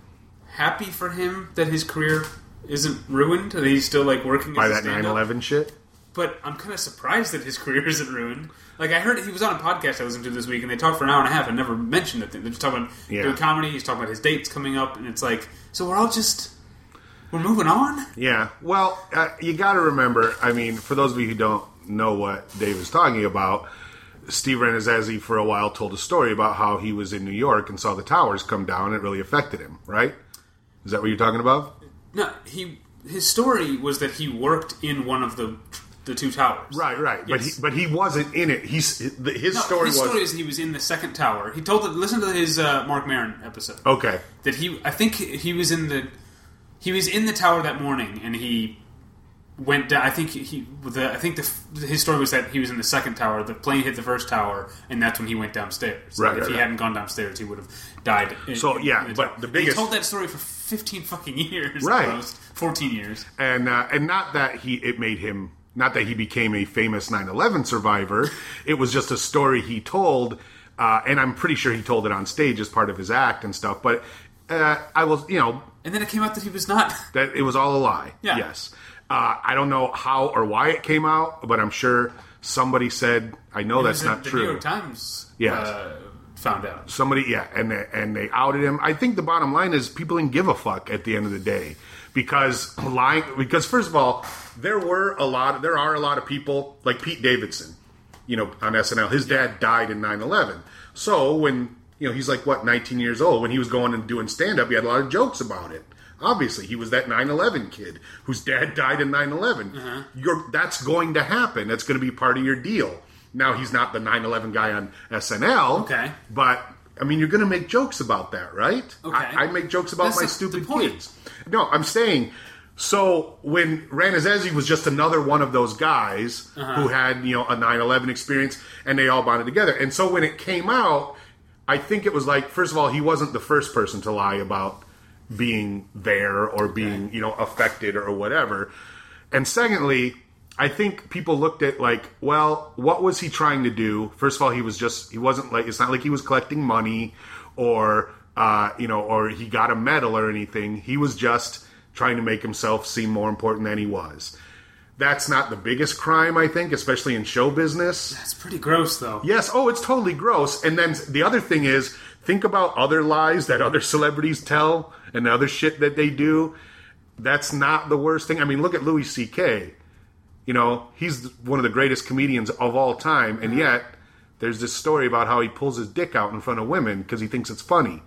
happy for him that his career isn't ruined. That he's still like working By as that stand-up. 9/11 shit. But I'm kind of surprised that his career isn't ruined. Like I heard he was on a podcast I listened to this week, and they talked for an hour and a half and never mentioned that thing. They're just talking about Yeah. doing comedy. He's talking about his dates coming up, and it's like, so we're all just we're moving on. Yeah. Well, uh, you got to remember. I mean, for those of you who don't know what Dave is talking about, Steve Rannazzisi for a while told a story about how he was in New York and saw the towers come down. It really affected him. Right? Is that what you're talking about? No, he his story was that he worked in one of the the two towers. Right. Right. But he, but he wasn't in it. He's his No, story his was story is he was in the second tower. He told it. Listen to his uh, Marc Maron episode. okay. that he I think he was in the he was in the tower that morning and he went down I think he the I think the his story was that he was in the second tower the plane hit the first tower and that's when he went downstairs Right, Like, if he right. hadn't gone downstairs he would have died in- So, yeah, in but the And biggest- he told that story for 15 fucking years Right. almost 14 years and uh, and not that he it made him not that he became a famous 9/11 survivor. it was just a story he told, uh, and I'm pretty sure he told it on stage as part of his act and stuff. But uh, I was, you know, And then it came out that he was not. that it was all a lie. Yeah. Yes. Uh, I don't know how or why it came out, but I'm sure somebody said, I know that's The- not the true. New York Times Yes. uh, found out. somebody yeah and they, and they outed him i think the bottom line is people didn't give a fuck at the end of the day because lying because first of all there were a lot there are a lot of people like pete davidson you know on snl his dad died in 9-11 so when you know he's like what 19 years old when he was going and doing stand-up he had a lot of jokes about it obviously he was that 9-11 kid whose dad died in 9-11 uh-huh. You're, that's going to happen that's going to be part of your deal now he's not the 9-11 guy on snl Okay. but I mean, you're going to make jokes about that, right? Okay. I, I make jokes about That's my stupid kids. No, I'm saying. So when Rannazzisi was just another one of those guys Uh-huh. who had you know a 9/11 experience, and they all bonded together. And so when it came out, I think it was like first of all, he wasn't the first person to lie about being there or being you know affected or whatever. And secondly, I think people looked at like, well, what was he trying to do? First of all, he was just he wasn't like it's not like he was collecting money or uh, you know or he got a medal or anything. He was just trying to make himself seem more important than he was. That's not the biggest crime, I think, especially in show business. That's pretty gross, though. Yes. Oh, it's totally gross. And then the other thing is, think about other lies that other celebrities tell and the other shit that they do. That's not the worst thing. I mean, look at Louis C.K. You know, he's one of the greatest comedians of all time, and yet there's this story about how he pulls his dick out in front of women because he thinks it's funny.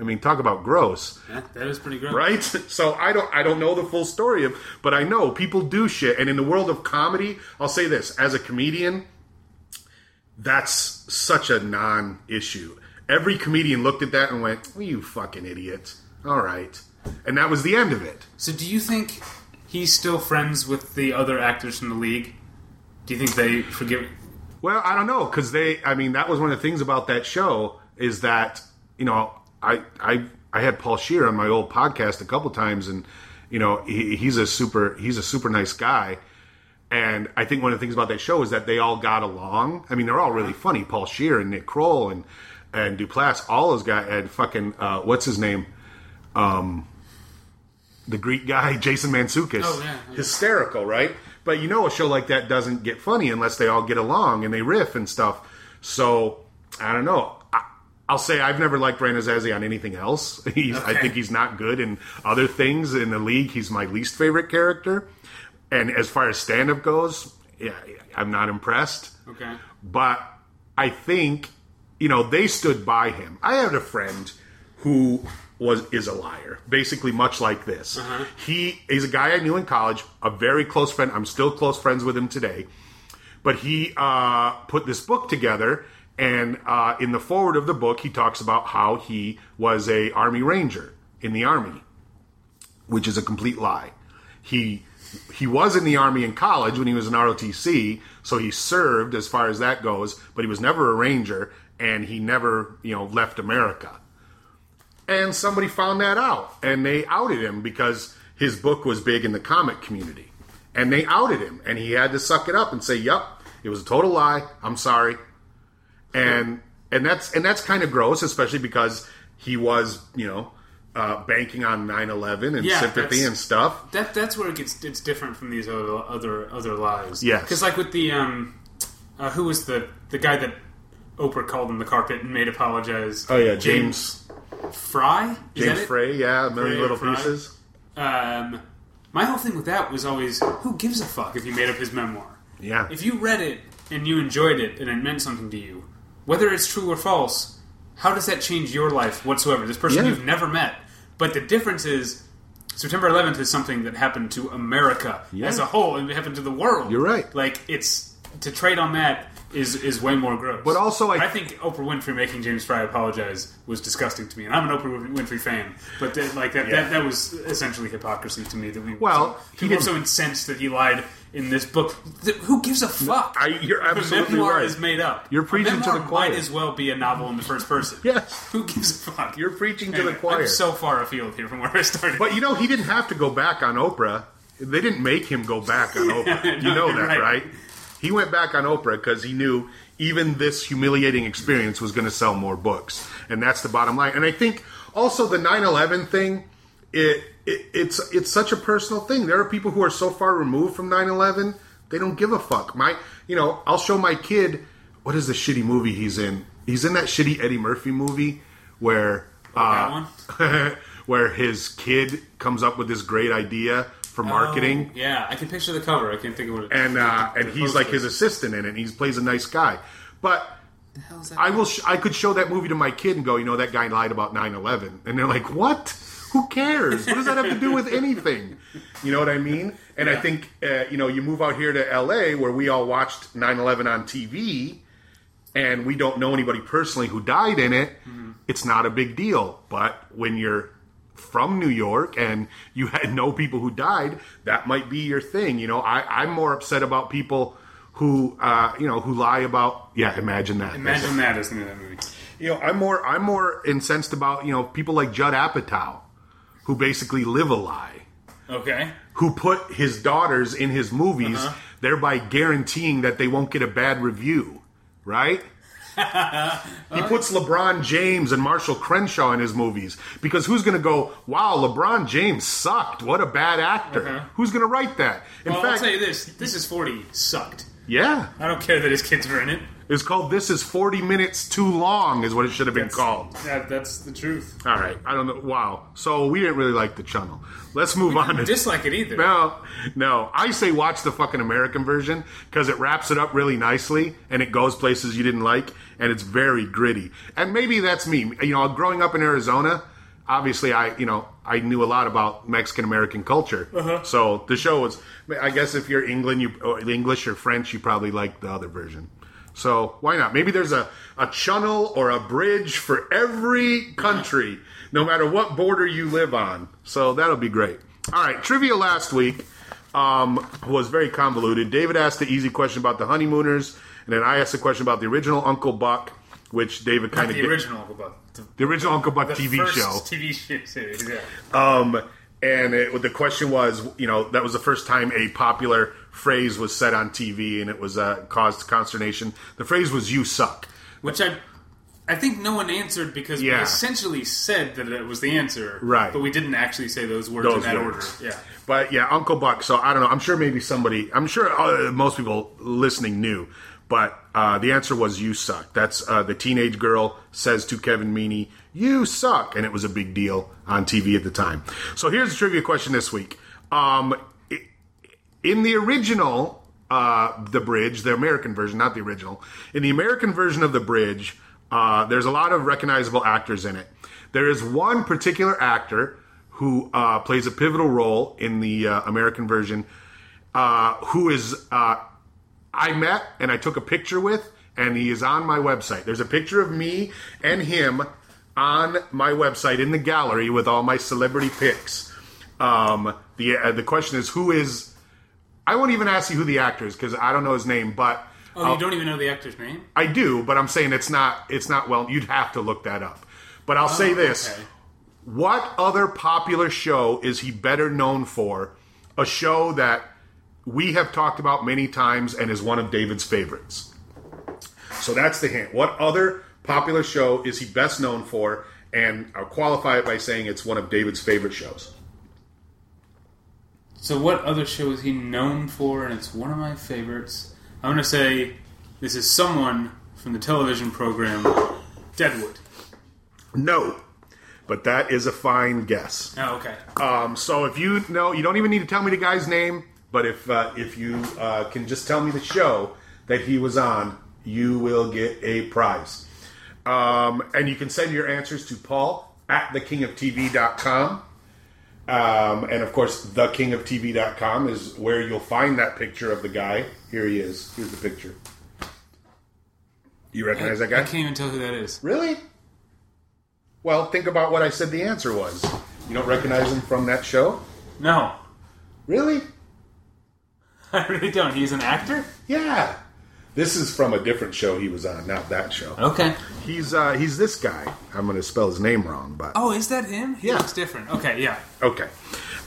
I mean, talk about gross Yeah, that is pretty gross. right? So I don't I don't know the full story of, but I know people do shit. And in the world of comedy, I'll say this: as a comedian, that's such a non-issue. Every comedian looked at that and went, well, "You fucking idiot!" All right, and that was the end of it. So, do you think he's still friends with the other actors from the league? Do you think they forgive? Well, I don't know because they. I mean, that was one of the things about that show is that you know I I I had Paul Scheer on my old podcast a couple times, and you know he, he's a super he's a super nice guy, and I think one of the things about that show is that they all got along. I mean, they're all really funny. Paul Scheer and Nick Kroll and and Duplass, all those guys, and fucking uh, what's his name, um, the Greek guy, Jason Mantzoukas. Oh, yeah, yeah. hysterical, right? But you know, a show like that doesn't get funny unless they all get along and they riff and stuff. So I don't know. I'll say I've never liked Rannazzisi on anything else. He's, I think he's not good in other things in the league. He's my least favorite character. And as far as stand up goes, yeah, I'm not impressed. Okay. But I think, you know, they stood by him. I had a friend who was is a liar, basically much like this. He is a guy I knew in college, a very close friend. I'm still close friends with him today. But he uh, put this book together, and uh, in the forward of the book, he talks about how he was a Army Ranger in the Army, which is a complete lie. He he was in the army in college when he was in ROTC, so he served as far as that goes, but he was never a ranger and he never, you know, left America. And somebody found that out and they outed him because his book was big in the comic community. And they outed him and he had to suck it up and say, "Yep, it was a total lie. I'm sorry." And and that's and that's kind of gross, especially because he was, you know, uh, banking on 9/11 and Yeah, sympathy and stuff. That that's where it gets it's different from these other other other lies. Yes. because like with the um, uh, who was the the guy that Oprah called in the carpet and made apologize? Oh yeah, James Frey. Is James? Frey, yeah, a million little Frey? pieces. Um, my whole thing with that was always who gives a fuck if you made up his memoir. Yeah, If you read it and you enjoyed it and it meant something to you, whether it's true or false, how does that change your life whatsoever? This person Yeah. you've never met. But the difference is September 11th is something that happened to America Yeah. as a whole and it happened to the world. You're right. Like it's to trade on that is is way more gross. But also, I- I think Oprah Winfrey making James Frey apologize was disgusting to me, and I'm an Oprah Winfrey fan. But that, like that, Yeah. that, that was essentially hypocrisy to me. That we Well, he people so incensed that he lied in this book. Th- Who gives a fuck? I- you're the absolutely memoir right. is made up. You're A preaching to the choir. Might as well be a novel in the first person. Yes. Who gives a fuck? You're preaching to the choir. I'm so far afield here from where I started. But you know, he didn't have to go back on Oprah. They didn't make him go back on Oprah. You No, know you're that, right. right? He went back on Oprah because he knew even this humiliating experience was going to sell more books, and that's the bottom line. And I think also the 9/11 thing, it, it it's it's such a personal thing. There are people who are so far removed from 9/11, they don't give a fuck. My, you know, I'll show my kid what is the shitty movie he's in. He's in that shitty Eddie Murphy movie where that uh, where his kid comes up with this great idea for marketing Oh, yeah, I can picture the cover. I can't think of what it and uh, and he's like his assistant in it. and He plays a nice guy, but the hell is that? I will. Sh- I could show that movie to my kid and go, you know, that guy lied about 9-11. and they're like, what? Who cares? What does that have to do with anything? You know what I mean? And I think uh, you know, you move out here to L.A. where we all watched 9-11 on TV, and we don't know anybody personally who died in it. It's not a big deal. But when you're from New York and you had no people who died, that might be your thing. You know, I, I'm more upset about people who, uh, you know, who lie about. Yeah, imagine that. Imagine that as the name of that movie. You know, I'm more I'm more incensed about you know people like Judd Apatow, who basically live a lie, Okay. who put his daughters in his movies, Uh-huh. thereby guaranteeing that they won't get a bad review, right? he puts LeBron James and Marshall Crenshaw in his movies because who's going to go? Wow, LeBron James sucked. What a bad actor. Who's going to write that? In Uh-huh. Well, I'll tell you this: This is Forty sucked. yeah, I don't care that his kids were in it. It's called "This Is 40 Minutes Too Long" is what it should have been That's- called. That, that's the truth. All right, I don't know. Wow. So we didn't really like the channel. Let's move on to Dislike it either. no, no. I say watch the fucking American version because it wraps it up really nicely and it goes places you didn't like and it's very gritty. And maybe that's me. You know, growing up in Arizona, obviously I, you know, I knew a lot about Mexican American culture. Uh-huh. So the show was. I guess if you're England, you English or French, you probably like the other version. So why not? Maybe there's a, a channel or a bridge for every country, no matter what border you live on. So that'll be great. All right, trivia last week um, was very convoluted. David asked the easy question about the honeymooners, and then I asked a question about the original Uncle Buck, which David kind of the original, but the, the original Uncle Buck the TV first show. TV sh- series. Yeah. Um, and it, the question was, you know, that was the first time a popular phrase was said on TV, and it was uh, caused consternation. The phrase was "You suck." Which I, I think no one answered because Yeah. we essentially said that it was the answer, Right. But we didn't actually say those words Those in that words. order. Yeah. But yeah, Uncle Buck. So I don't know. I'm sure maybe somebody. I'm sure uh, most people listening knew. But uh, the answer was "You suck." That's uh, the teenage girl says to Kevin Meaney, "You suck," and it was a big deal on TV at the time. So here's the trivia question this week. Um, in the original, uh, the bridge, the American version, not the original. In the American version of the bridge, uh, there's a lot of recognizable actors in it. There is one particular actor who uh, plays a pivotal role in the uh, American version, uh, who is uh, I met and I took a picture with, and he is on my website. There's a picture of me and him on my website in the gallery with all my celebrity pics. Um, the uh, the question is who is. I won't even ask you who the actor is because I don't know his name, but Oh, you don't even know the actor's name? I do. But I'm saying it's not. It's not well. You'd have to look that up. But I'll say this: Oh, Okay. what other popular show is he better known for? A show that we have talked about many times and is one of David's favorites. So that's the hint. What other popular show is he best known for? And I'll qualify it by saying it's one of David's favorite shows. So, what other show is he known for? And it's one of my favorites. I'm going to say this is someone from the television program Deadwood. No, but that is a fine guess. Oh, okay. Um, so if you know, you don't even need to tell me the guy's name, but if uh, if you uh, can just tell me the show that he was on, you will get a prize. Um, and you can send your answers to Paul at thekingoftv.com. Um, and of course, thekingoftv.com is where you'll find that picture of the guy. Here he is. Here's the picture. You recognize that guy? I can't even tell who that is. Really? Well, think about what I said the answer was. You don't recognize him from that show? No, Really? I really don't. He's an actor? Yeah. This is from a different show he was on, not that show. Okay. He's uh, he's this guy. I'm going to spell his name wrong, but Oh, is that him? He Yeah. looks different. Okay, yeah. okay.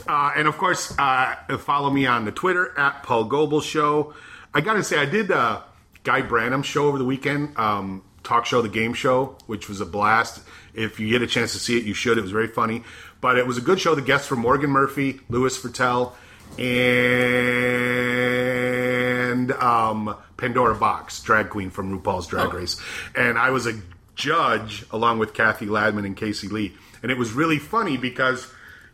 Uh, and of course, uh, follow me on the Twitter at Paul Goebel Show. I gotta say, I did uh, Guy Branum's show over the weekend, um, talk show, the game show, which was a blast. If you get a chance to see it, you should. It was very funny, but it was a good show. The guests were Morgan Murphy, Louis Virtel, and um, Pandora Boxx, drag queen from RuPaul's Drag Oh. Race, and I was a judge along with Kathy Ladman and Casey Lee, and it was really funny because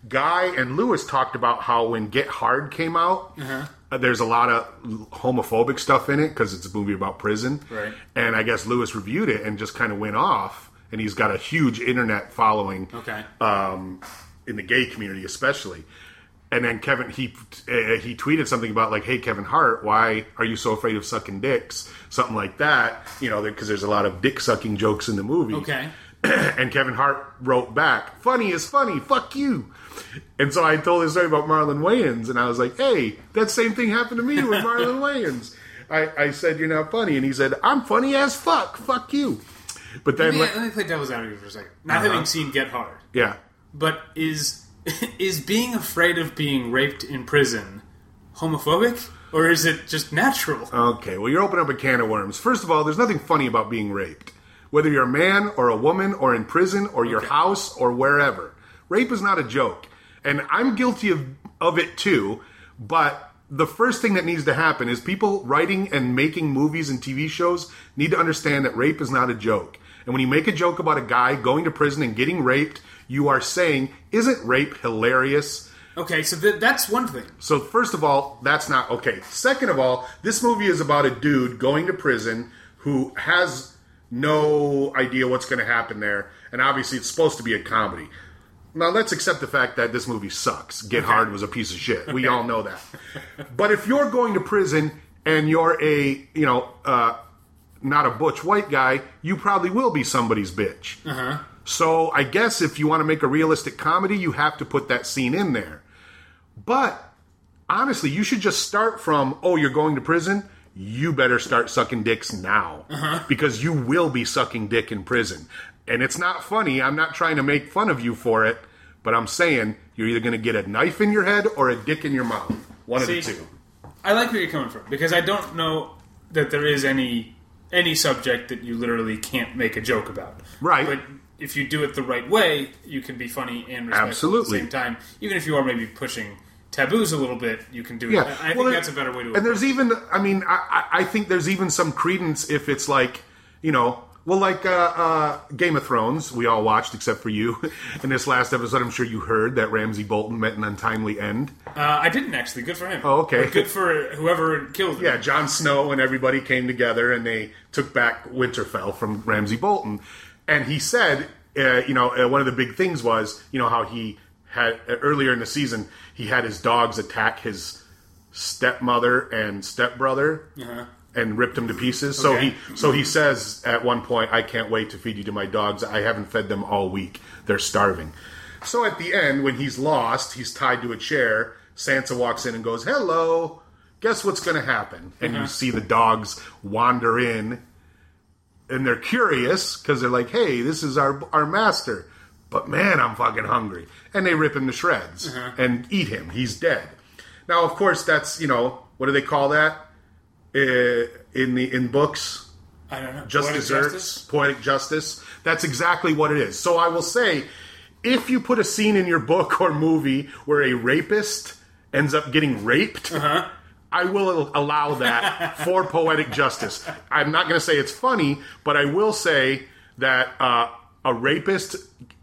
Guy and Lewis talked about how when Get Hard came out, uh, there's a lot of homophobic stuff in it because it's a movie about prison, Right. And I guess Lewis reviewed it and just kind of went off, and he's got a huge internet following Okay. um, in the gay community, especially. And then Kevin he uh, he tweeted something about like, "Hey Kevin Hart, why are you so afraid of sucking dicks?" Something like that, you know, because there's a lot of dick sucking jokes in the movie. Okay. and Kevin Hart wrote back, "Funny is funny, fuck you." And so I told his story about Marlon Wayans, and I was like, "Hey, that same thing happened to me with Marlon Wayans." I, I said, "You're not funny," and he said, "I'm funny as fuck, fuck you." But then, Let me, like- let me play devil's advocate for a second. Not Uh-huh. having seen Get Hard, yeah, but is is being afraid of being raped in prison homophobic, or is it just natural? Okay, well, you're opening up a can of worms. First of all, there's nothing funny about being raped. Whether you're a man or a woman or in prison or your house or wherever. Rape is not a joke. And I'm guilty of, of it too, but the first thing that needs to happen is people writing and making movies and TV shows need to understand that rape is not a joke. And when you make a joke about a guy going to prison and getting raped, you are saying, isn't rape hilarious? Okay, so th- that's one thing. So first of all, that's not okay. Second of all, this movie is about a dude going to prison who has no idea what's going to happen there, and obviously it's supposed to be a comedy. Now let's accept the fact that this movie sucks. Get Hard was a piece of shit. We all know that. But if you're going to prison and you're a, you know, uh, not a butch white guy, you probably will be somebody's bitch. Uh-huh. So I guess if you want to make a realistic comedy, you have to put that scene in there. But honestly, you should just start from, oh, you're going to prison? You better start sucking dicks now. Uh-huh. Because you will be sucking dick in prison. And it's not funny. I'm not trying to make fun of you for it. But I'm saying you're either going to get a knife in your head or a dick in your mouth. One See, of the two. I like where you're coming from because I don't know that there is any any subject that you literally can't make a joke about. Right. But if you do it the right way, you can be funny and respectful Absolutely. at the same time. Even if you are maybe pushing taboos a little bit, you can do it. Yeah, I think Well, that's a better way to. And there's even, I mean, I I think there's even some credence if it's like, you know, well, like uh, uh, Game of Thrones, we all watched except for you. In this last episode, I'm sure you heard that Ramsay Bolton met an untimely end. Uh, I didn't actually. Good for him. Oh, okay. But good for whoever killed him. Yeah, Jon Snow and everybody came together and they took back Winterfell from Ramsay Bolton. And he said, uh, you know, uh, one of the big things was, you know, how he had uh, earlier in the season, he had his dogs attack his stepmother and stepbrother. And ripped him to pieces. So Okay. he so he says at one point, "I can't wait to feed you to my dogs. I haven't fed them all week. They're starving." So at the end, when he's lost, he's tied to a chair. Sansa walks in and goes, "Hello." Guess what's going to happen? And you uh-huh. see the dogs wander in, and they're curious because they're like, "Hey, this is our our master." But man, I'm fucking hungry, and they rip him to shreds uh-huh. and eat him. He's dead. Now, of course, that's you know what do they call that in the in books? I don't know. just Poetic desserts, justice? poetic justice. That's exactly what it is. So I will say, if you put a scene in your book or movie where a rapist ends up getting raped, Uh-huh. I will allow that for poetic justice. I'm not going to say it's funny, but I will say that uh, a rapist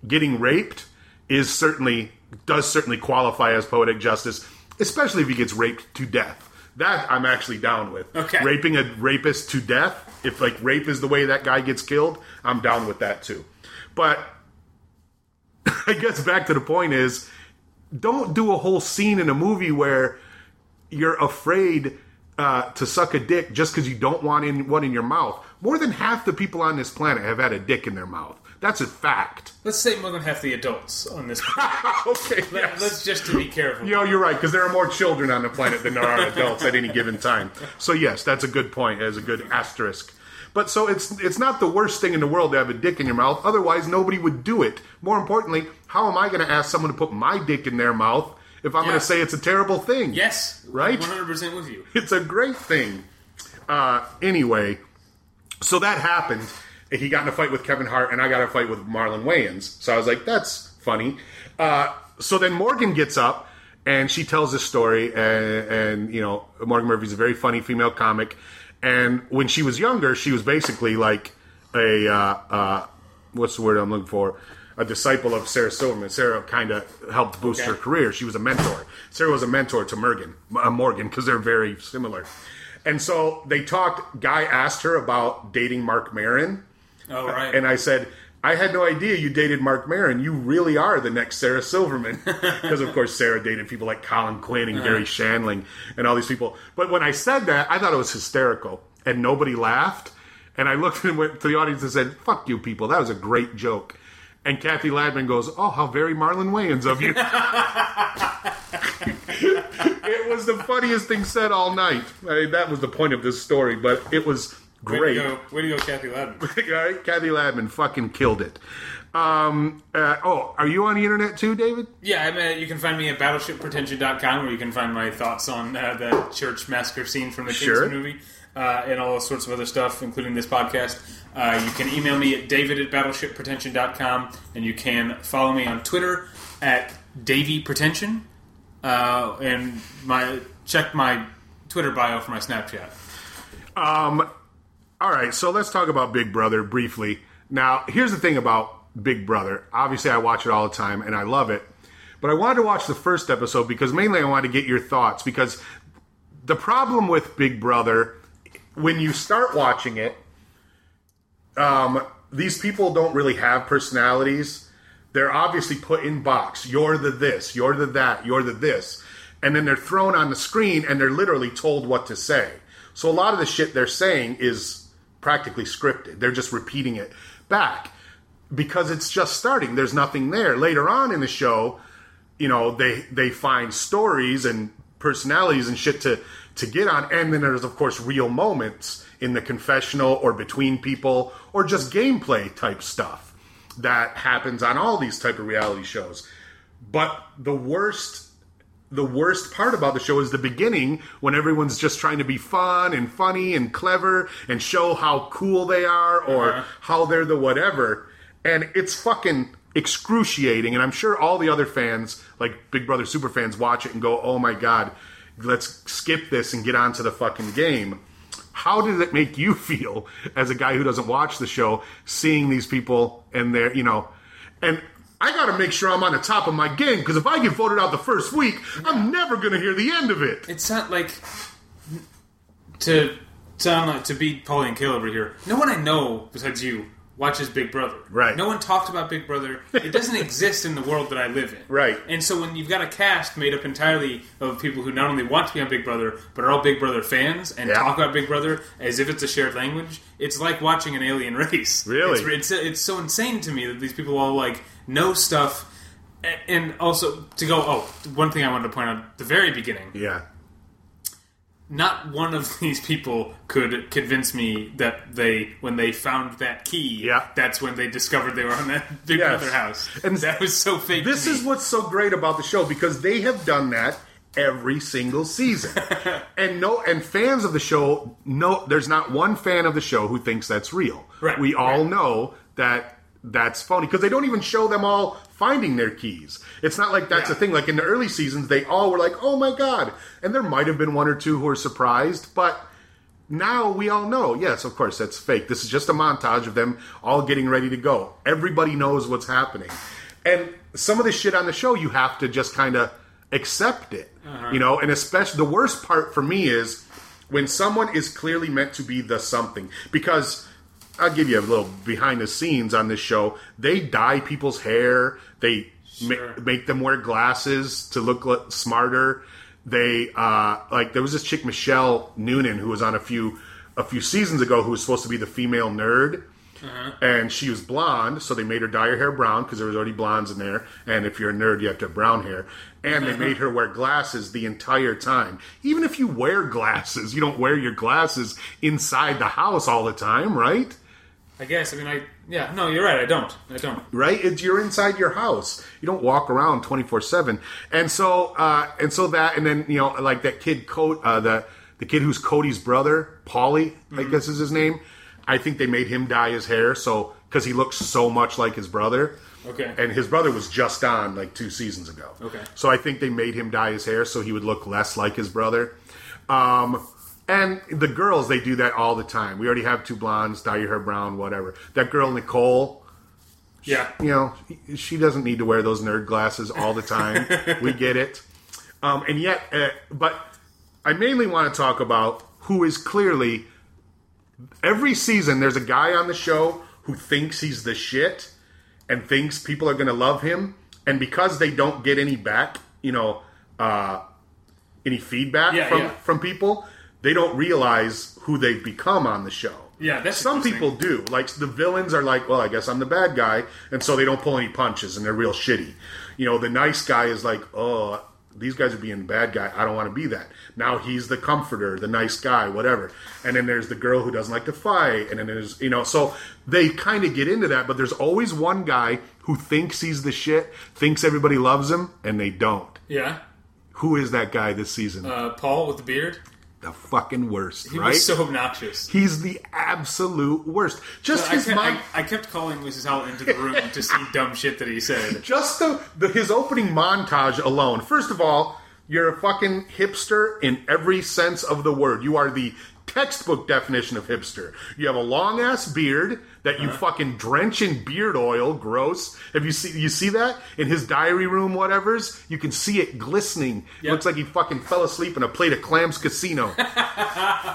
getting raped is certainly does certainly qualify as poetic justice, especially if he gets raped to death. That I'm actually down with. Okay. Raping a rapist to death, if like rape is the way that guy gets killed, I'm down with that too. But I guess back to the point is don't do a whole scene in a movie where you're afraid uh, to suck a dick just because you don't want in, one in your mouth. More than half the people on this planet have had a dick in their mouth. That's a fact. Let's say more than half the adults on this. okay, Let, yes. Let's just to be careful. You know, you're right because there are more children on the planet than there are adults at any given time. So yes, that's a good point. As a good asterisk. But so it's it's not the worst thing in the world to have a dick in your mouth. Otherwise, nobody would do it. More importantly, how am I going to ask someone to put my dick in their mouth if I'm Yeah. going to say it's a terrible thing? Yes. Right? 100% with you. It's a great thing. Uh, anyway, so that happened. He got in a fight with Kevin Hart, and I got in a fight with Marlon Wayans. So I was like, that's funny. Uh, so then Morgan gets up and she tells this story, and, and you know, Morgan Murphy's a very funny female comic. And when she was younger, she was basically like a uh, uh, what's the word I'm looking for? A disciple of Sarah Silverman. Sarah kind of helped boost Okay. her career. She was a mentor. Sarah was a mentor to Morgan, uh, Morgan, because they're very similar. And so they talked. Guy asked her about dating Marc Maron, Oh right. and I said, I had no idea you dated Marc Maron. You really are the next Sarah Silverman. Because, of course, Sarah dated people like Colin Quinn and Gary uh-huh. Shandling and all these people. But when I said that, I thought it was hysterical. And nobody laughed. And I looked and went to the audience and said, fuck you people. That was a great joke. And Kathy Ladman goes, oh, how very Marlon Wayans of you. it was the funniest thing said all night. I mean, that was the point of this story, but it was Way great. to go, way to go, Kathy Ladman. Right, Kathy Ladman fucking killed it. Um, uh, oh, are you on the internet too, David? Yeah, I mean, you can find me at battleshippretension.com where you can find my thoughts on uh, the church massacre scene from the Sure. Kingsman movie uh, and all sorts of other stuff, including this podcast. Uh, you can email me at david at battleshippretension.com and you can follow me on Twitter at davypretension uh, and my check my Twitter bio for my Snapchat. All right, so let's talk about Big Brother briefly. Now, here's the thing about Big Brother. Obviously, I watch it all the time and I love it. But I wanted to watch the first episode because mainly I wanted to get your thoughts because the problem with Big Brother when you start watching it, um, these people don't really have personalities. They're obviously put in box. You're the this, you're the that, you're the this. And then they're thrown on the screen and they're literally told what to say. So a lot of the shit they're saying is practically scripted. They're just repeating it back because it's just starting. There's nothing there. Later on in the show, you know, they they find stories and personalities and shit to to get on and then there's of course real moments in the confessional or between people or just gameplay type stuff that happens on all these type of reality shows but the worst the worst part about the show is the beginning when everyone's just trying to be fun and funny and clever and show how cool they are or uh-huh. how they're the whatever. And it's fucking excruciating. And i'm sure all the other fans like big brother super fans watch it and go oh my god let's skip this and get on to the fucking game. How did it make you feel as a guy who doesn't watch the show seeing these people and their you know and I got to make sure I'm on the top of my game because if I get voted out the first week, I'm never going to hear the end of it. It's not like to sound like to beat Pauline Kael over here. No one I know besides you watches Big Brother. Right. No one talked about Big Brother. It doesn't exist in the world that I live in. Right. And so when you've got a cast made up entirely of people who not only want to be on Big Brother, but are all Big Brother fans and Yeah. talk about Big Brother as if it's a shared language, it's like watching an alien race. Really? It's, it's, it's so insane to me that these people all like know stuff. And also to go, oh, one thing I wanted to point out at the very beginning Yeah. not one of these people could convince me that they, when they found that key, Yeah. that's when they discovered they were on that Big Yes. Brother house. And that was so fake. This is what's so great about the show because they have done that every single season. and no and fans of the show no there's not one fan of the show who thinks that's real. Right, We all right. know that that's phony because they don't even show them all finding their keys. It's not like that's Yeah. a thing. Like in the early seasons, they all were like, "Oh my god!" And there might have been one or two who were surprised, but now we all know. Yes, of course, that's fake. This is just a montage of them all getting ready to go. Everybody knows what's happening, and some of the shit on the show, you have to just kind of accept it, uh-huh. you know. And especially the worst part for me is when someone is clearly meant to be the something because I'll give you a little behind the scenes on this show. They dye people's hair. They ma- make them wear glasses to look smarter. They uh, like there was this chick Michelle Noonan who was on a few a few seasons ago who was supposed to be the female nerd. And she was blonde, so they made her dye her hair brown because there was already blondes in there. And if you're a nerd, you have to have brown hair. And they made her wear glasses the entire time. Even if you wear glasses, you don't wear your glasses inside the house all the time, right? I guess. I mean, I yeah. No, you're right. I don't. I don't. right? It's you're inside your house. You don't walk around twenty four seven. And so uh, and so that and then you know like that kid coat uh, the the kid who's Cody's brother, Paulie, I guess is his name. I think they made him dye his hair so because he looks so much like his brother. Okay. And his brother was just on like two seasons ago. Okay. So I think they made him dye his hair so he would look less like his brother. Um, and the girls, they do that all the time. We already have two blondes, dye your hair brown, whatever. That girl Nicole, Yeah. you know, she doesn't need to wear those nerd glasses all the time. we get it. Um, and yet, uh, but I mainly want to talk about who is clearly every season. There's a guy on the show who thinks he's the shit and thinks people are going to love him, and because they don't get any back, you know, uh, any feedback Yeah, from yeah. from people, they don't realize who they've become on the show. Yeah, that's Some people do. Like the villains are like, well, I guess I'm the bad guy, and so they don't pull any punches, and they're real shitty. You know, the nice guy is like, oh, these guys are being bad guy. I don't want to be that. Now he's the comforter, the nice guy, whatever. And then there's the girl who doesn't like to fight, and then there's you know, so they kind of get into that. But there's always one guy who thinks he's the shit, thinks everybody loves him, and they don't. Yeah. Who is that guy this season? Uh, Paul with the beard. The fucking worst, He right? was so obnoxious. He's the absolute worst. Just I his kept, mind. I, I kept calling Mrs. Howell into the room to see dumb shit that he said. just the, the his opening montage alone. First of all, you're a fucking hipster in every sense of the word. You are the textbook definition of hipster. You have a long ass beard that you fucking drench in beard oil. Gross. Have you see you see that in his diary room? Whatever's you can see it glistening. Yep. Looks like he fucking fell asleep in a plate of clams casino.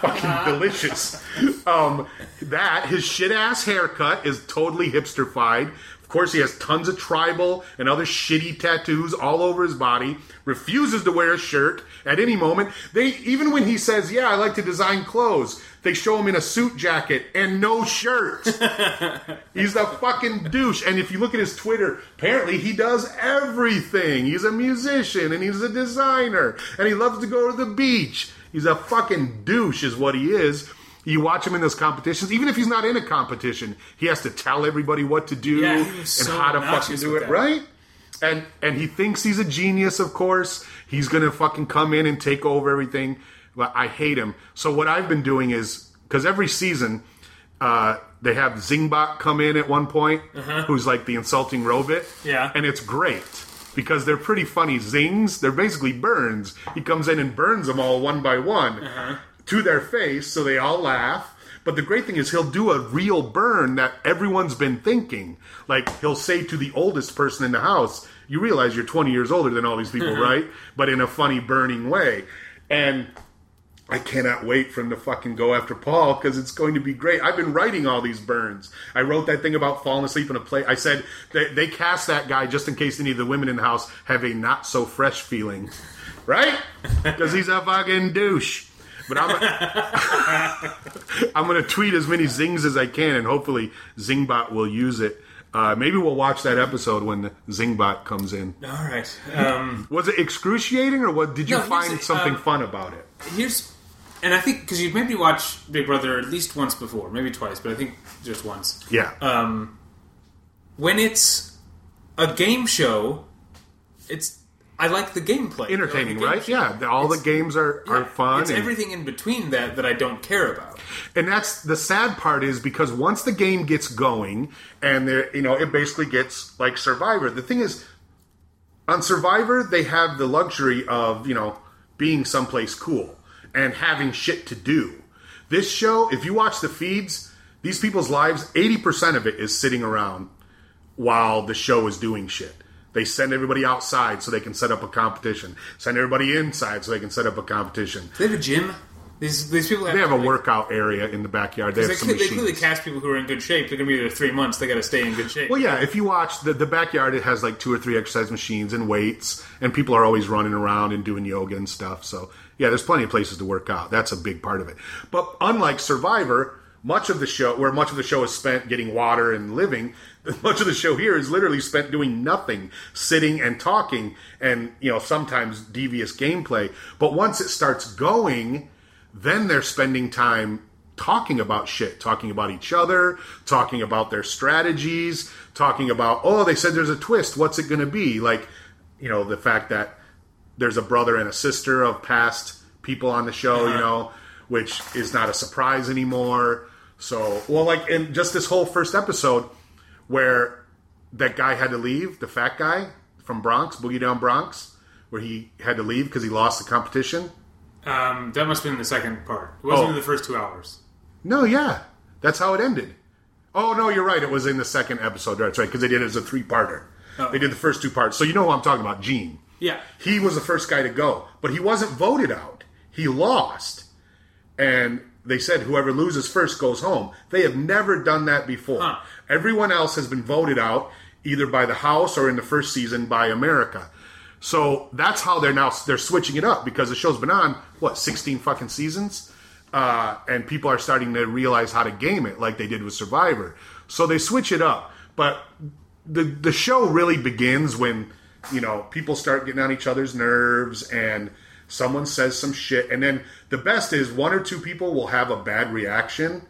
fucking delicious. Um, that his shit ass haircut is totally hipsterfied. Of course, he has tons of tribal and other shitty tattoos all over his body. Refuses to wear a shirt at any moment. They even when he says, "Yeah, I like to design clothes," they show him in a suit jacket and no shirt. He's a fucking douche. And if you look at his Twitter, apparently he does everything. He's a musician and he's a designer and he loves to go to the beach. He's a fucking douche, is what he is. You watch him in those competitions, even if he's not in a competition, he has to tell everybody what to do Yeah, and so how to fucking do it, that. right? And and he thinks he's a genius, of course. He's gonna fucking come in and take over everything. But I hate him. So what I've been doing is because every season uh, they have Zingbot come in at one point, who's like the insulting robot. Uh-huh. Yeah. and it's great because they're pretty funny zings. They're basically burns. He comes in and burns them all one by one Uh-huh. To their face, so they all laugh. But the great thing is he'll do a real burn that everyone's been thinking. Like he'll say to the oldest person in the house, "You realize you're 20 years older than all these people, mm-hmm. right?" But in a funny burning way. And I cannot wait for him to fucking go after Paul because it's going to be great. I've been writing all these burns. I wrote that thing about falling asleep in a plate. I said they, they cast that guy just in case any of the women in the house have a not so fresh feeling, right? Because he's a fucking douche. But I'm, I'm going to tweet as many zings as I can, and hopefully Zingbot will use it. Uh, maybe we'll watch that episode when the Zingbot comes in. All right. Um, Was it excruciating, or what? Did you No, find something um, fun about it? here's, and I think because you've maybe watched Big Brother at least once before, maybe twice, but I think just once. Yeah. Um, when it's a game show, it's I like the gameplay. entertaining, like the game right? show. Yeah, all the games are, are Yeah, fun, It's and, everything in between that that I don't care about. and that's the sad part is because once the game gets going, and there, you know, it basically gets like Survivor. The thing is, on Survivor, they have the luxury of you know being someplace cool and having shit to do. This show, if you watch the feeds, these people's lives, eighty percent of it is sitting around while the show is doing shit. They send everybody outside so they can set up a competition. Send everybody inside so they can set up a competition. They have a gym? These these people have They have a like, workout area in the backyard. They have They, some they clearly cast people who are in good shape. They're going to be there three months. They got to stay in good shape. Well, yeah, if you watch the, the backyard, it has like two or three exercise machines and weights, and people are always running around and doing yoga and stuff. So, yeah, there's plenty of places to work out. That's a big part of it. But unlike Survivor, much of the show, where much of the show is spent getting water and living, much of the show here is literally spent doing nothing, sitting and talking, and you know sometimes devious gameplay. But once it starts going, then they're spending time talking about shit, talking about each other, talking about their strategies, talking about, oh, they said there's a twist. What's it going to be? Like, you know, the fact that there's a brother and a sister of past people on the show, you uh-huh. know, which is not a surprise anymore. So, well, like in just this whole first episode where that guy had to leave, the fat guy from Bronx, Boogie Down Bronx, where he had to leave because he lost the competition. Um, that must have been the second part. It wasn't Oh. in the first two hours. No, yeah, that's how it ended. Oh no, you're right. It was in the second episode. That's right, because they did it as a three-parter. Oh. They did the first two parts. So you know who I'm talking about, Gene. Yeah. He was the first guy to go, but he wasn't voted out. He lost. And they said whoever loses first goes home. They have never done that before. Huh. Everyone else has been voted out either by the House or in the first season by America. So that's how they're now they're switching it up because the show's been on what 16 fucking seasons, uh, and people are starting to realize how to game it like they did with Survivor. So they switch it up, but the the show really begins when you know people start getting on each other's nerves and someone says some shit and then the best is one or two people will have a bad reaction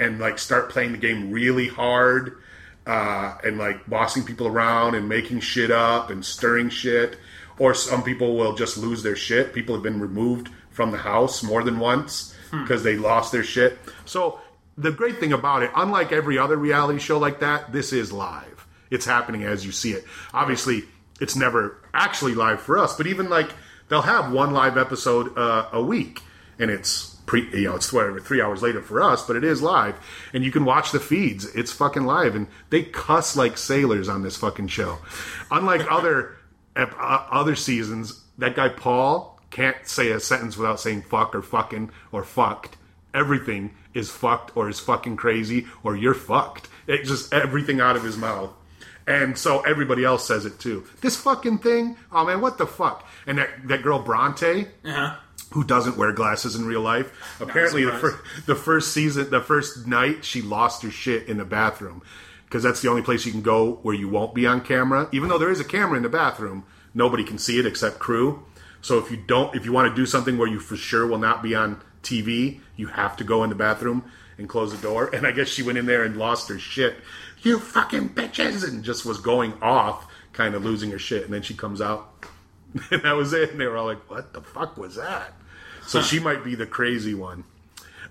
and like start playing the game really hard uh, and like bossing people around and making shit up and stirring shit. Or some people will just lose their shit. People have been removed from the house more than once because they lost their shit. So the great thing about it unlike every other reality show like that this is live. It's happening as you see it. Obviously it's never actually live for us but even like they'll have one live episode uh, a week and it's pre you know it's whatever three hours later for us but it is live and you can watch the feeds it's fucking live and they cuss like sailors on this fucking show unlike other uh, other seasons that guy paul can't say a sentence without saying fuck or fucking or fucked everything is fucked or is fucking crazy or you're fucked it just everything out of his mouth and so everybody else says it too. This fucking thing, oh man, what the fuck? And that, that girl Bronte, Uh-huh. Who doesn't wear glasses in real life, apparently the, fir- the first season, the first night, she lost her shit in the bathroom because that's the only place you can go where you won't be on camera. Even though there is a camera in the bathroom, nobody can see it except crew. So if you don't, if you want to do something where you for sure will not be on TV, you have to go in the bathroom and close the door. And I guess she went in there and lost her shit. You fucking bitches, and just was going off, kind of losing her shit. And then she comes out, and that was it. And they were all like, "What the fuck was that?" So she might be the crazy one.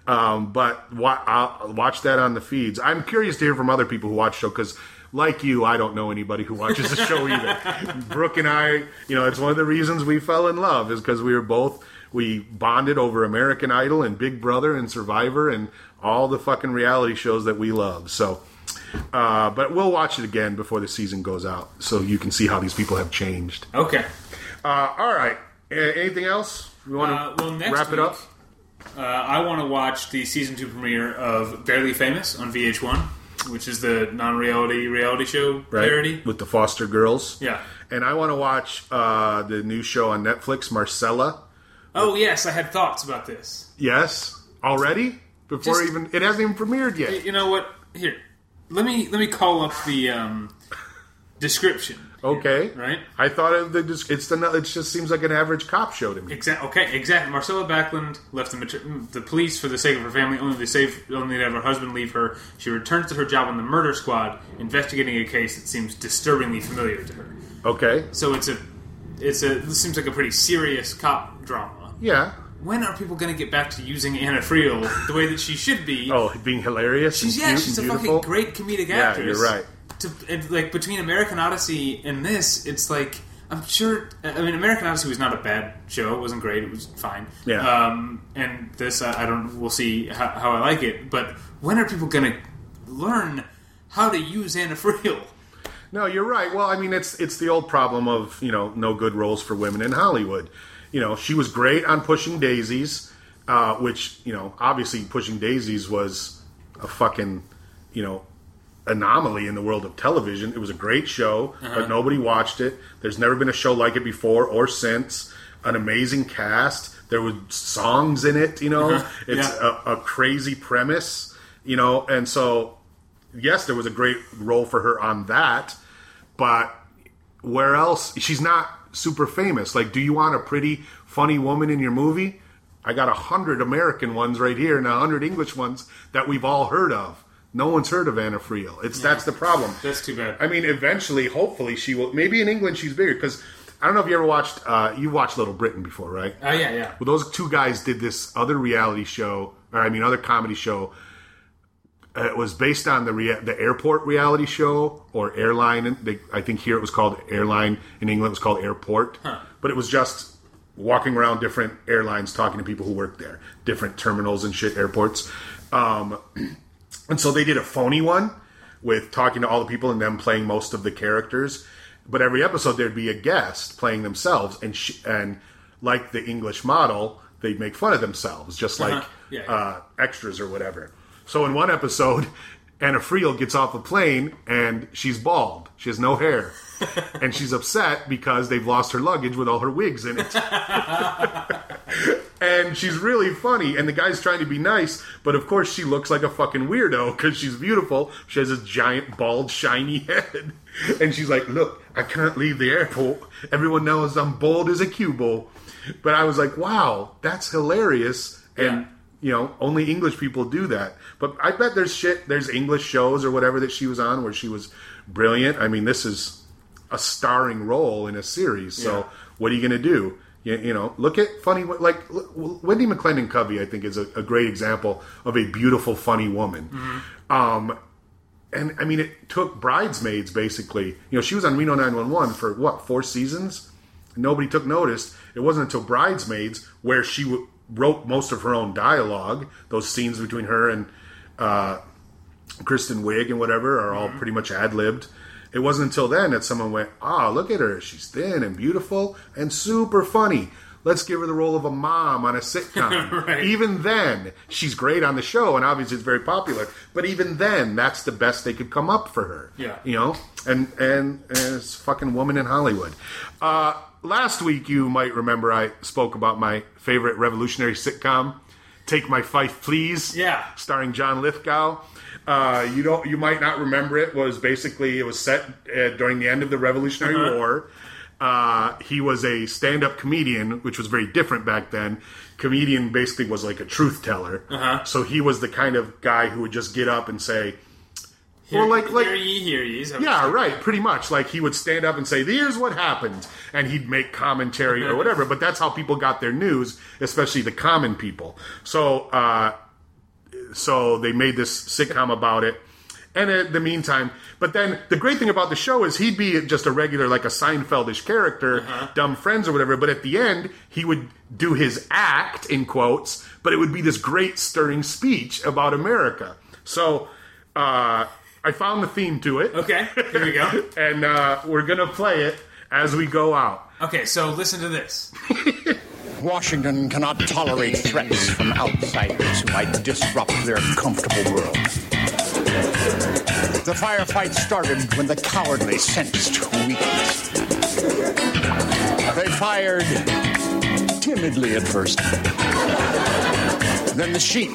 Um, but wa- I'll watch that on the feeds. I'm curious to hear from other people who watch the show because, like you, I don't know anybody who watches the show either. Brooke and I, you know, it's one of the reasons we fell in love is because we were both we bonded over American Idol and Big Brother and Survivor and all the fucking reality shows that we love. So, uh, but we'll watch it again before the season goes out so you can see how these people have changed. Okay. Uh, all right. A- anything else? We want to Uh, well, wrap it up. Uh, I want to watch the season two premiere of Barely Famous on VH1, which is the non-reality reality show right? parody. with the Foster Girls. Yeah. And I want to watch uh, the new show on Netflix, Marcella. Oh yes, I had thoughts about this. Yes, already before Just- even it hasn't even premiered yet. You know what? Here, let me let me call up the um, description. Okay, Right. I thought of the it's the it just seems like an average cop show to me. Exactly. Okay. Exactly. Marcella Backland left the, the police for the sake of her family, only to save, only to have her husband leave her. She returns to her job on the murder squad, investigating a case that seems disturbingly familiar to her. Okay, So it's a, it's a. This seems like a pretty serious cop drama. yeah. When are people going to get back to using Anna Friel the way that she should be? Oh, being hilarious. she's yeah, she's a and fucking great comedic actress. Yeah, you're right. To and, like between American Odyssey and this, it's like I'm sure. I mean, American Odyssey was not a bad show. It wasn't great. It was fine. Yeah. Um, and this, I, I don't. We'll see how, how I like it. But when are people going to learn how to use Anna Friel? No, you're right. Well, I mean, it's it's the old problem of you know no good roles for women in Hollywood. You know, she was great on Pushing Daisies, uh, which you know obviously Pushing Daisies was a fucking you know anomaly in the world of television. It was a great show, but uh-huh. nobody watched it. There's never been a show like it before or since. An amazing cast. There were songs in it. You know, uh-huh. it's Yeah. a, a crazy premise. You know, and so yes, there was a great role for her on that, but where else? She's not super famous. Like, do you want a pretty, funny woman in your movie? I got a hundred American ones right here and a hundred English ones that we've all heard of. No one's heard of Anna Friel. It's that's the problem. That's too bad. I mean, eventually, hopefully, she will. Maybe in England she's bigger because I don't know if you ever watched. Uh, you watched Little Britain before, right? Oh yeah, yeah. Well, those two guys did this other reality show, or I mean, other comedy show. Uh, it was based on the rea- the airport reality show or airline. They, I think here it was called airline. In England, it was called airport. But it was just walking around different airlines, talking to people who work there, different terminals and shit, airports. Um, and so they did a phony one with talking to all the people and them playing most of the characters. But every episode there'd be a guest playing themselves, and sh- and like the English model, they'd make fun of themselves, just like Uh-huh. Yeah, yeah. Uh, extras or whatever. So in one episode, Anna Friel gets off a plane and she's bald. She has no hair. and she's upset because they've lost her luggage with all her wigs in it. and she's really funny. And the guy's trying to be nice, but of course she looks like a fucking weirdo because she's beautiful. She has this giant, bald, shiny head. And she's like, Look, I can't leave the airport. Everyone knows I'm bald as a cue ball. But I was like, Wow, that's hilarious. And Yeah. you know, only English people do that. But I bet there's shit, there's English shows or whatever that she was on where she was brilliant. I mean, this is a starring role in a series. So Yeah. what are you going to do? You, you know, look at funny, like Wendi McLendon-Covey, I think is a, a great example of a beautiful, funny woman. Um, and I mean, it took Bridesmaids basically. You know, she was on Reno 911 for what, four seasons? Nobody took notice. It wasn't until Bridesmaids where she w- wrote most of her own dialogue. Those scenes between her and uh, Kristen Wiig and whatever are all pretty much ad libbed. It wasn't until then that someone went, ah, look at her. She's thin and beautiful and super funny. Let's give her the role of a mom on a sitcom. Right. Even then, she's great on the show, and obviously it's very popular. But even then, that's the best they could come up for her. Yeah. you know, and and, and it's fucking woman in Hollywood. Uh, last week, you might remember I spoke about my favorite revolutionary sitcom, "Take My Fife, Please." Yeah. starring John Lithgow. Uh, you don't. You might not remember it. Was basically it was set uh, during the end of the Revolutionary Uh-huh. War. Uh, he was a stand-up comedian, which was very different back then. Comedian basically was like a truth teller. Uh-huh. So he was the kind of guy who would just get up and say, Well, like- like- hear ye, hear ye. Yeah, right. Pretty much. Like he would stand up and say, "Here's what happened," and he'd make commentary or whatever. But that's how people got their news, especially the common people. So, uh, so they made this sitcom about it. And in the meantime, but then the great thing about the show is he'd be just a regular, like a Seinfeldish character, dumb friends or whatever. But at the end, he would do his act in quotes, but it would be this great stirring speech about America. So uh, I found the theme to it Okay, here we go. and uh, we're gonna play it as we go out. Okay, so listen to this. Washington cannot tolerate threats from outsiders who might disrupt their comfortable world. The firefight started when the cowardly sensed weakness. They fired timidly at first. Then the sheep,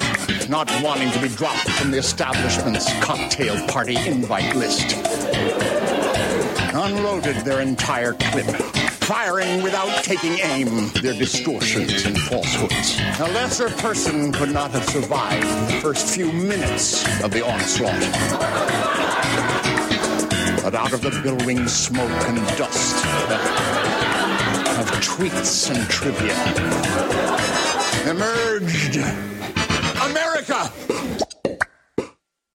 not wanting to be dropped from the establishment's cocktail party invite list, unloaded their entire clip, firing without taking aim their distortions and falsehoods. A lesser person could not have survived the first few minutes of the onslaught. But out of the billowing smoke and dust of tweets and trivia emerged America!